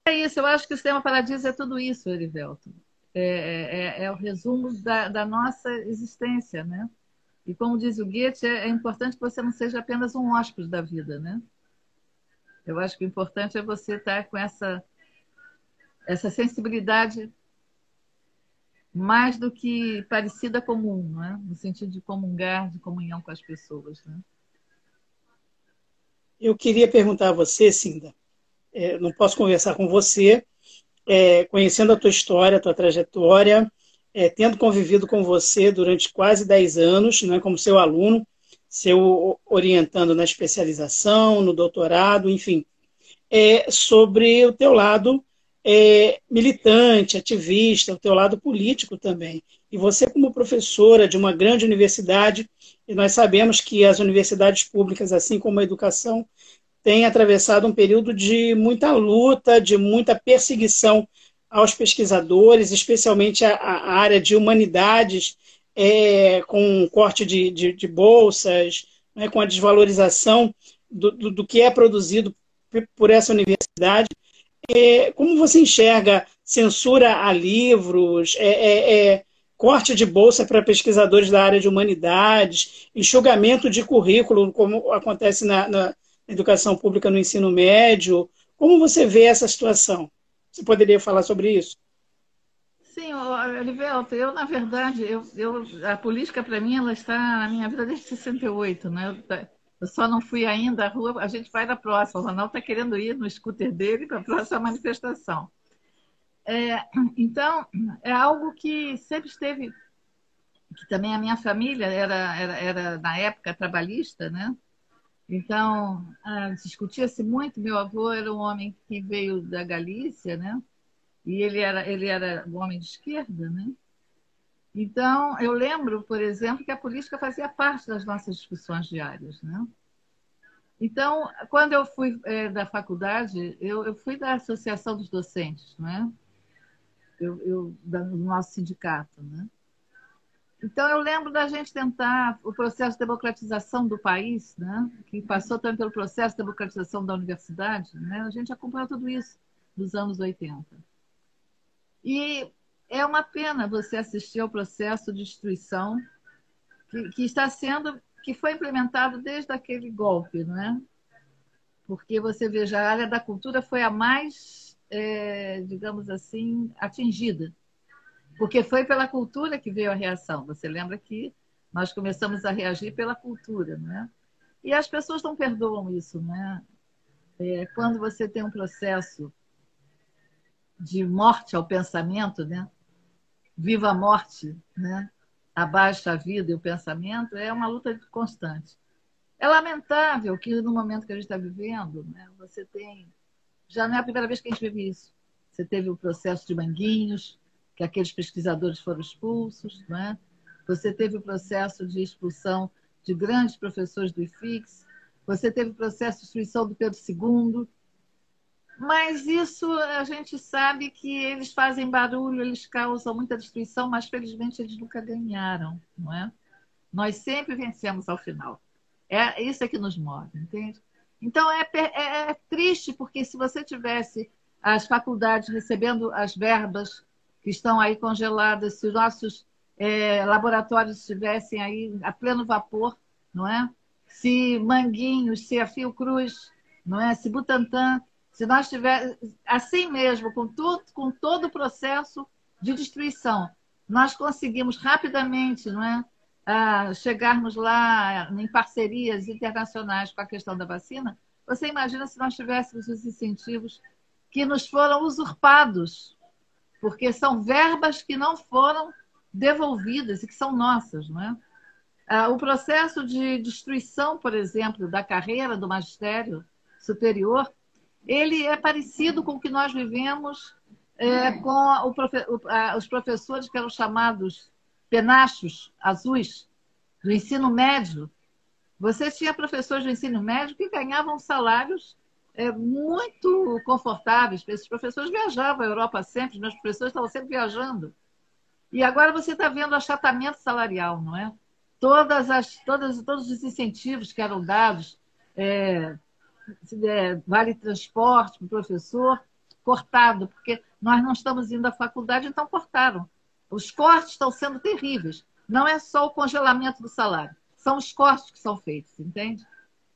é isso, eu acho que o Sistema Paradiso é tudo isso, Erivelto. É, é, é, é o resumo da, da, nossa existência, né? E como diz o Goethe, é, é, importante que você não seja apenas um hóspede da vida, né? Eu acho que o importante é você estar com essa, essa sensibilidade mais do que parecida comum, né? no sentido de comungar, de comunhão com as pessoas. Né? Eu queria perguntar a você, Cinda, é, não posso conversar com você, é, conhecendo a tua história, a tua trajetória, é, tendo convivido com você durante quase 10 anos, né, como seu aluno, seu orientando na especialização, no doutorado, enfim, é, sobre o teu lado é, militante, ativista, o teu lado político também. E você, como professora de uma grande universidade, e nós sabemos que as universidades públicas, assim como a educação, tem atravessado um período de muita luta, de muita perseguição aos pesquisadores, especialmente a, a área de humanidades, é, com corte de, de, de bolsas, né, com a desvalorização do, do, do, que é produzido por essa universidade. É, como você enxerga censura a livros, é, é, é corte de bolsa para pesquisadores da área de humanidades, enxugamento de currículo, como acontece na, na educação pública no ensino médio. Como você vê essa situação? Você poderia falar sobre isso? Sim, Olivelto, eu, na verdade, eu, eu a política, para mim, ela está na minha vida desde 68, né? Eu só não fui ainda à rua, a gente vai na próxima. O Ronaldo está querendo ir no scooter dele para a próxima manifestação. É, então, é algo que sempre esteve, que também a minha família era, era, era na época trabalhista, né? Então, ah, discutia-se muito. Meu avô era um homem que veio da Galícia, né? E ele era, ele era um homem de esquerda, né? Então, eu lembro, por exemplo, que a política fazia parte das nossas discussões diárias, né? Então, quando eu fui é, da faculdade, eu, eu, fui da Associação dos Docentes, né? Eu, eu, do nosso sindicato, né? Então, eu lembro da gente tentar o processo de democratização do país, né? que passou também pelo processo de democratização da universidade. Né? A gente acompanhou tudo isso nos anos 80. E é uma pena você assistir ao processo de destruição que, que está sendo, que foi implementado desde aquele golpe, não é? Porque você veja, a área da cultura foi a mais, é, digamos assim, atingida porque foi pela cultura que veio a reação. Você lembra que nós começamos a reagir pela cultura, né? E as pessoas não perdoam isso, né? É, quando você tem um processo de morte ao pensamento, né? Viva a morte, né? Abaixa a vida e o pensamento, é uma luta constante. É lamentável que no momento que a gente está vivendo, né, você tem. Já não é a primeira vez que a gente vive isso. Você teve o processo de Manguinhos, que aqueles pesquisadores foram expulsos, né? Você teve o processo de expulsão de grandes professores do IFIX, você teve o processo de destruição do Pedro II. Mas isso a gente sabe que eles fazem barulho, eles causam muita destruição, mas felizmente eles nunca ganharam, não é? Nós sempre vencemos ao final. É isso é que nos move, entende? Então é, é, é triste porque se você tivesse as faculdades recebendo as verbas que estão aí congeladas, se os nossos é, laboratórios estivessem aí a pleno vapor, não é? Se Manguinhos, se a Fiocruz, não é? Se Butantan, se nós tivéssemos assim mesmo, com tudo, com todo o processo de destruição, nós conseguimos rapidamente, não é? Ah, chegarmos lá em parcerias internacionais com a questão da vacina, você imagina se nós tivéssemos os incentivos que nos foram usurpados, porque são verbas que não foram devolvidas e que são nossas, não é? Ah, o processo de destruição, por exemplo, da carreira do magistério superior, ele é parecido com o que nós vivemos é, com o, os professores que eram chamados penachos azuis do ensino médio. Você tinha professores do ensino médio que ganhavam salários é, muito confortáveis. Esses professores viajavam à Europa sempre, meus professores estavam sempre viajando. E agora você está vendo achatamento salarial, não é? Todas as, todas, todos os incentivos que eram dados, é, é, vale transporte para o professor, cortado, porque nós não estamos indo à faculdade, então cortaram. Os cortes estão sendo terríveis. Não é só o congelamento do salário, são os cortes que são feitos, entende?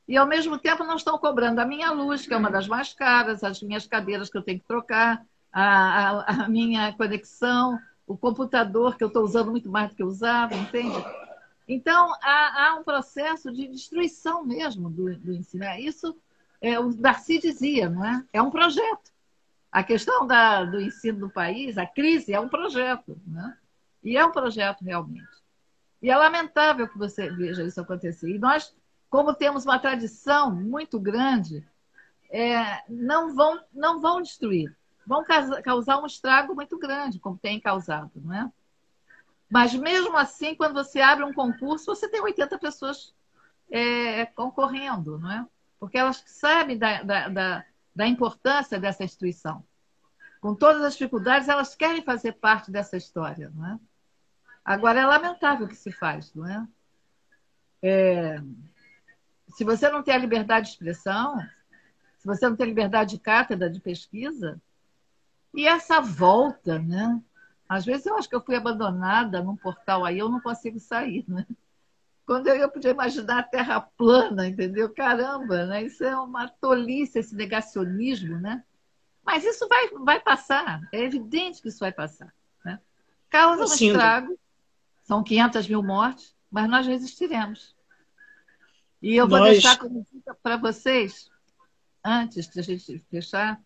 E ao mesmo tempo não estão cobrando a minha luz, que é uma das mais caras, as minhas cadeiras que eu tenho que trocar, a, a, a minha conexão, o computador que eu estou usando muito mais do que eu usava, entende? Então, há, há um processo de destruição mesmo do, do ensino. É isso é, o Darcy dizia, não é? É um projeto. A questão da, do ensino do país, a crise, é um projeto. Né? E é um projeto realmente. E é lamentável que você veja isso acontecer. E nós, como temos uma tradição muito grande, é, não, vão, não vão destruir vão causar um estrago muito grande, como tem causado, não é? Mas mesmo assim, quando você abre um concurso, você tem 80 pessoas é, concorrendo, não é? Porque elas sabem da, da, da, da importância dessa instituição. Com todas as dificuldades, elas querem fazer parte dessa história, não é? Agora, é lamentável o que se faz, não é? é se você não tem a liberdade de expressão, se você não tem liberdade de cátedra, de pesquisa, e essa volta, né? Às vezes eu acho que eu fui abandonada num portal aí, eu não consigo sair, né? Quando eu, eu podia imaginar a Terra plana, entendeu? Caramba, né? Isso é uma tolice, esse negacionismo, né? Mas isso vai, vai passar, é evidente que isso vai passar. Né? Causa um estrago, são 500 mil mortes, mas nós resistiremos. E eu vou nós... deixar como dica para vocês, antes de a gente fechar,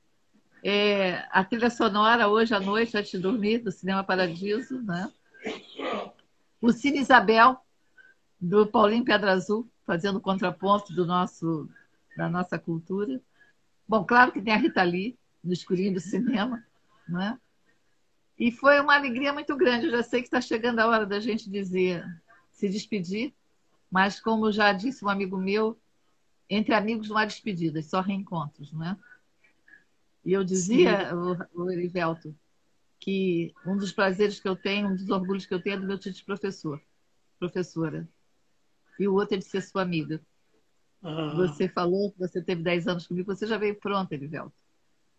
é, a trilha sonora hoje à noite, antes de dormir, do Cinema Paradiso, né? O Cine Isabel, do Paulinho Pedra Azul, fazendo contraponto do nosso, da nossa cultura. Bom, claro que tem a Rita Lee, no escurinho do cinema, né? E foi uma alegria muito grande. Eu já sei que está chegando a hora da gente dizer, se despedir, mas como já disse um amigo meu, entre amigos não há despedidas, só reencontros, não é? E eu dizia, o, o Erivelto, que um dos prazeres que eu tenho, um dos orgulhos que eu tenho é do meu título de professor, professora. E o outro é de ser sua amiga. Ah. Você falou que você teve 10 anos comigo, você já veio pronto, Erivelto.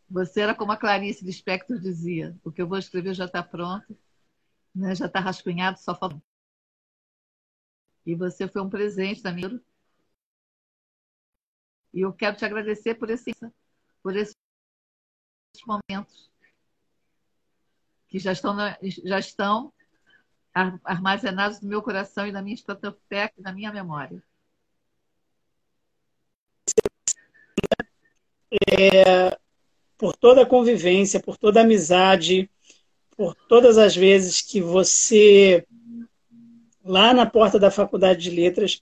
Você era como a Clarice Lispector dizia: o que eu vou escrever já está pronto, né? já está rascunhado, só falta. E você foi um presente da minha. E eu quero te agradecer por esse, por esse momentos que já estão, já estão armazenados no meu coração e na minha estatoteca e na minha memória. É, por toda a convivência, por toda a amizade, por todas as vezes que você, lá na porta da Faculdade de Letras,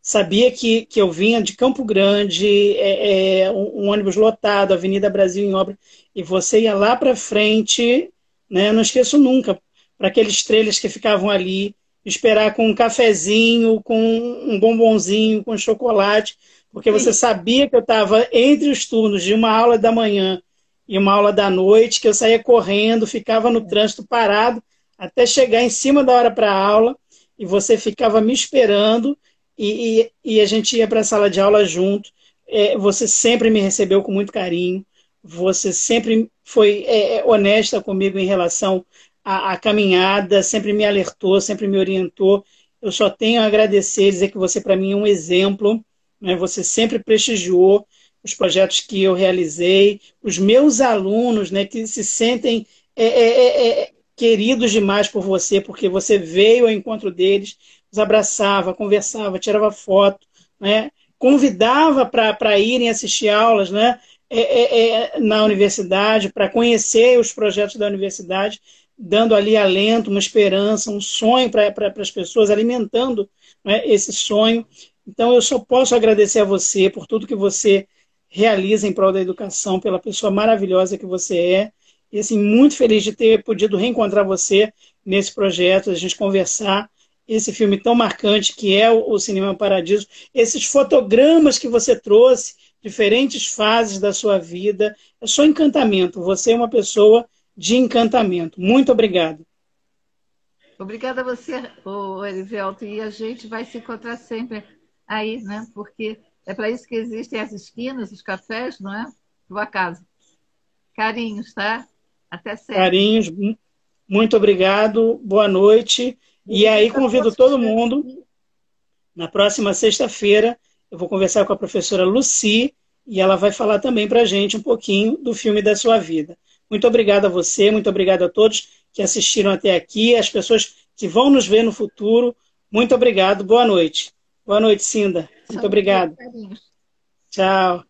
sabia que, que eu vinha de Campo Grande, é, é, um, um, ônibus lotado, Avenida Brasil em obra, e você ia lá para frente, né? Eu não esqueço nunca, para aqueles trailers que ficavam ali, esperar com um cafezinho, com um bombonzinho, com chocolate, porque você sabia que eu estava entre os turnos de uma aula da manhã e uma aula da noite, que eu saía correndo, ficava no trânsito parado até chegar em cima da hora para a aula e você ficava me esperando e, e, e a gente ia para a sala de aula junto. É, você sempre me recebeu com muito carinho, você sempre foi é, é honesta comigo em relação à, à, caminhada, sempre me alertou, sempre me orientou. Eu só tenho a agradecer, dizer que você para mim é um exemplo. Né? Você sempre prestigiou os projetos que eu realizei, os meus alunos, né, que se sentem é, é, é, é queridos demais por você, porque você veio ao encontro deles, os abraçava, conversava, tirava foto, né? convidava para irem assistir aulas né? É, é, é, na universidade, para conhecer os projetos da universidade, dando ali alento, uma esperança, um sonho para pra, as pessoas, alimentando né, esse sonho. Então, eu só posso agradecer a você por tudo que você realiza em prol da educação, pela pessoa maravilhosa que você é. E assim, muito feliz de ter podido reencontrar você nesse projeto, a gente conversar esse filme tão marcante que é o Cinema Paradiso, esses fotogramas que você trouxe, diferentes fases da sua vida, é só encantamento. Você é uma pessoa de encantamento. Muito obrigado. Obrigada a você, Erivelto, e a gente vai se encontrar sempre aí, né? Porque é para isso que existem as esquinas, os cafés, não é? Do acaso. Carinhos, tá? Até sempre. Carinhos, muito obrigado, boa noite. E, e aí convido todo mundo, na próxima sexta-feira, eu vou conversar com a professora Luci e ela vai falar também para a gente um pouquinho do filme da sua vida. Muito obrigado a você, muito obrigado a todos que assistiram até aqui, as pessoas que vão nos ver no futuro. Muito obrigado, boa noite. Boa noite, Cinda. Muito obrigado. Tchau.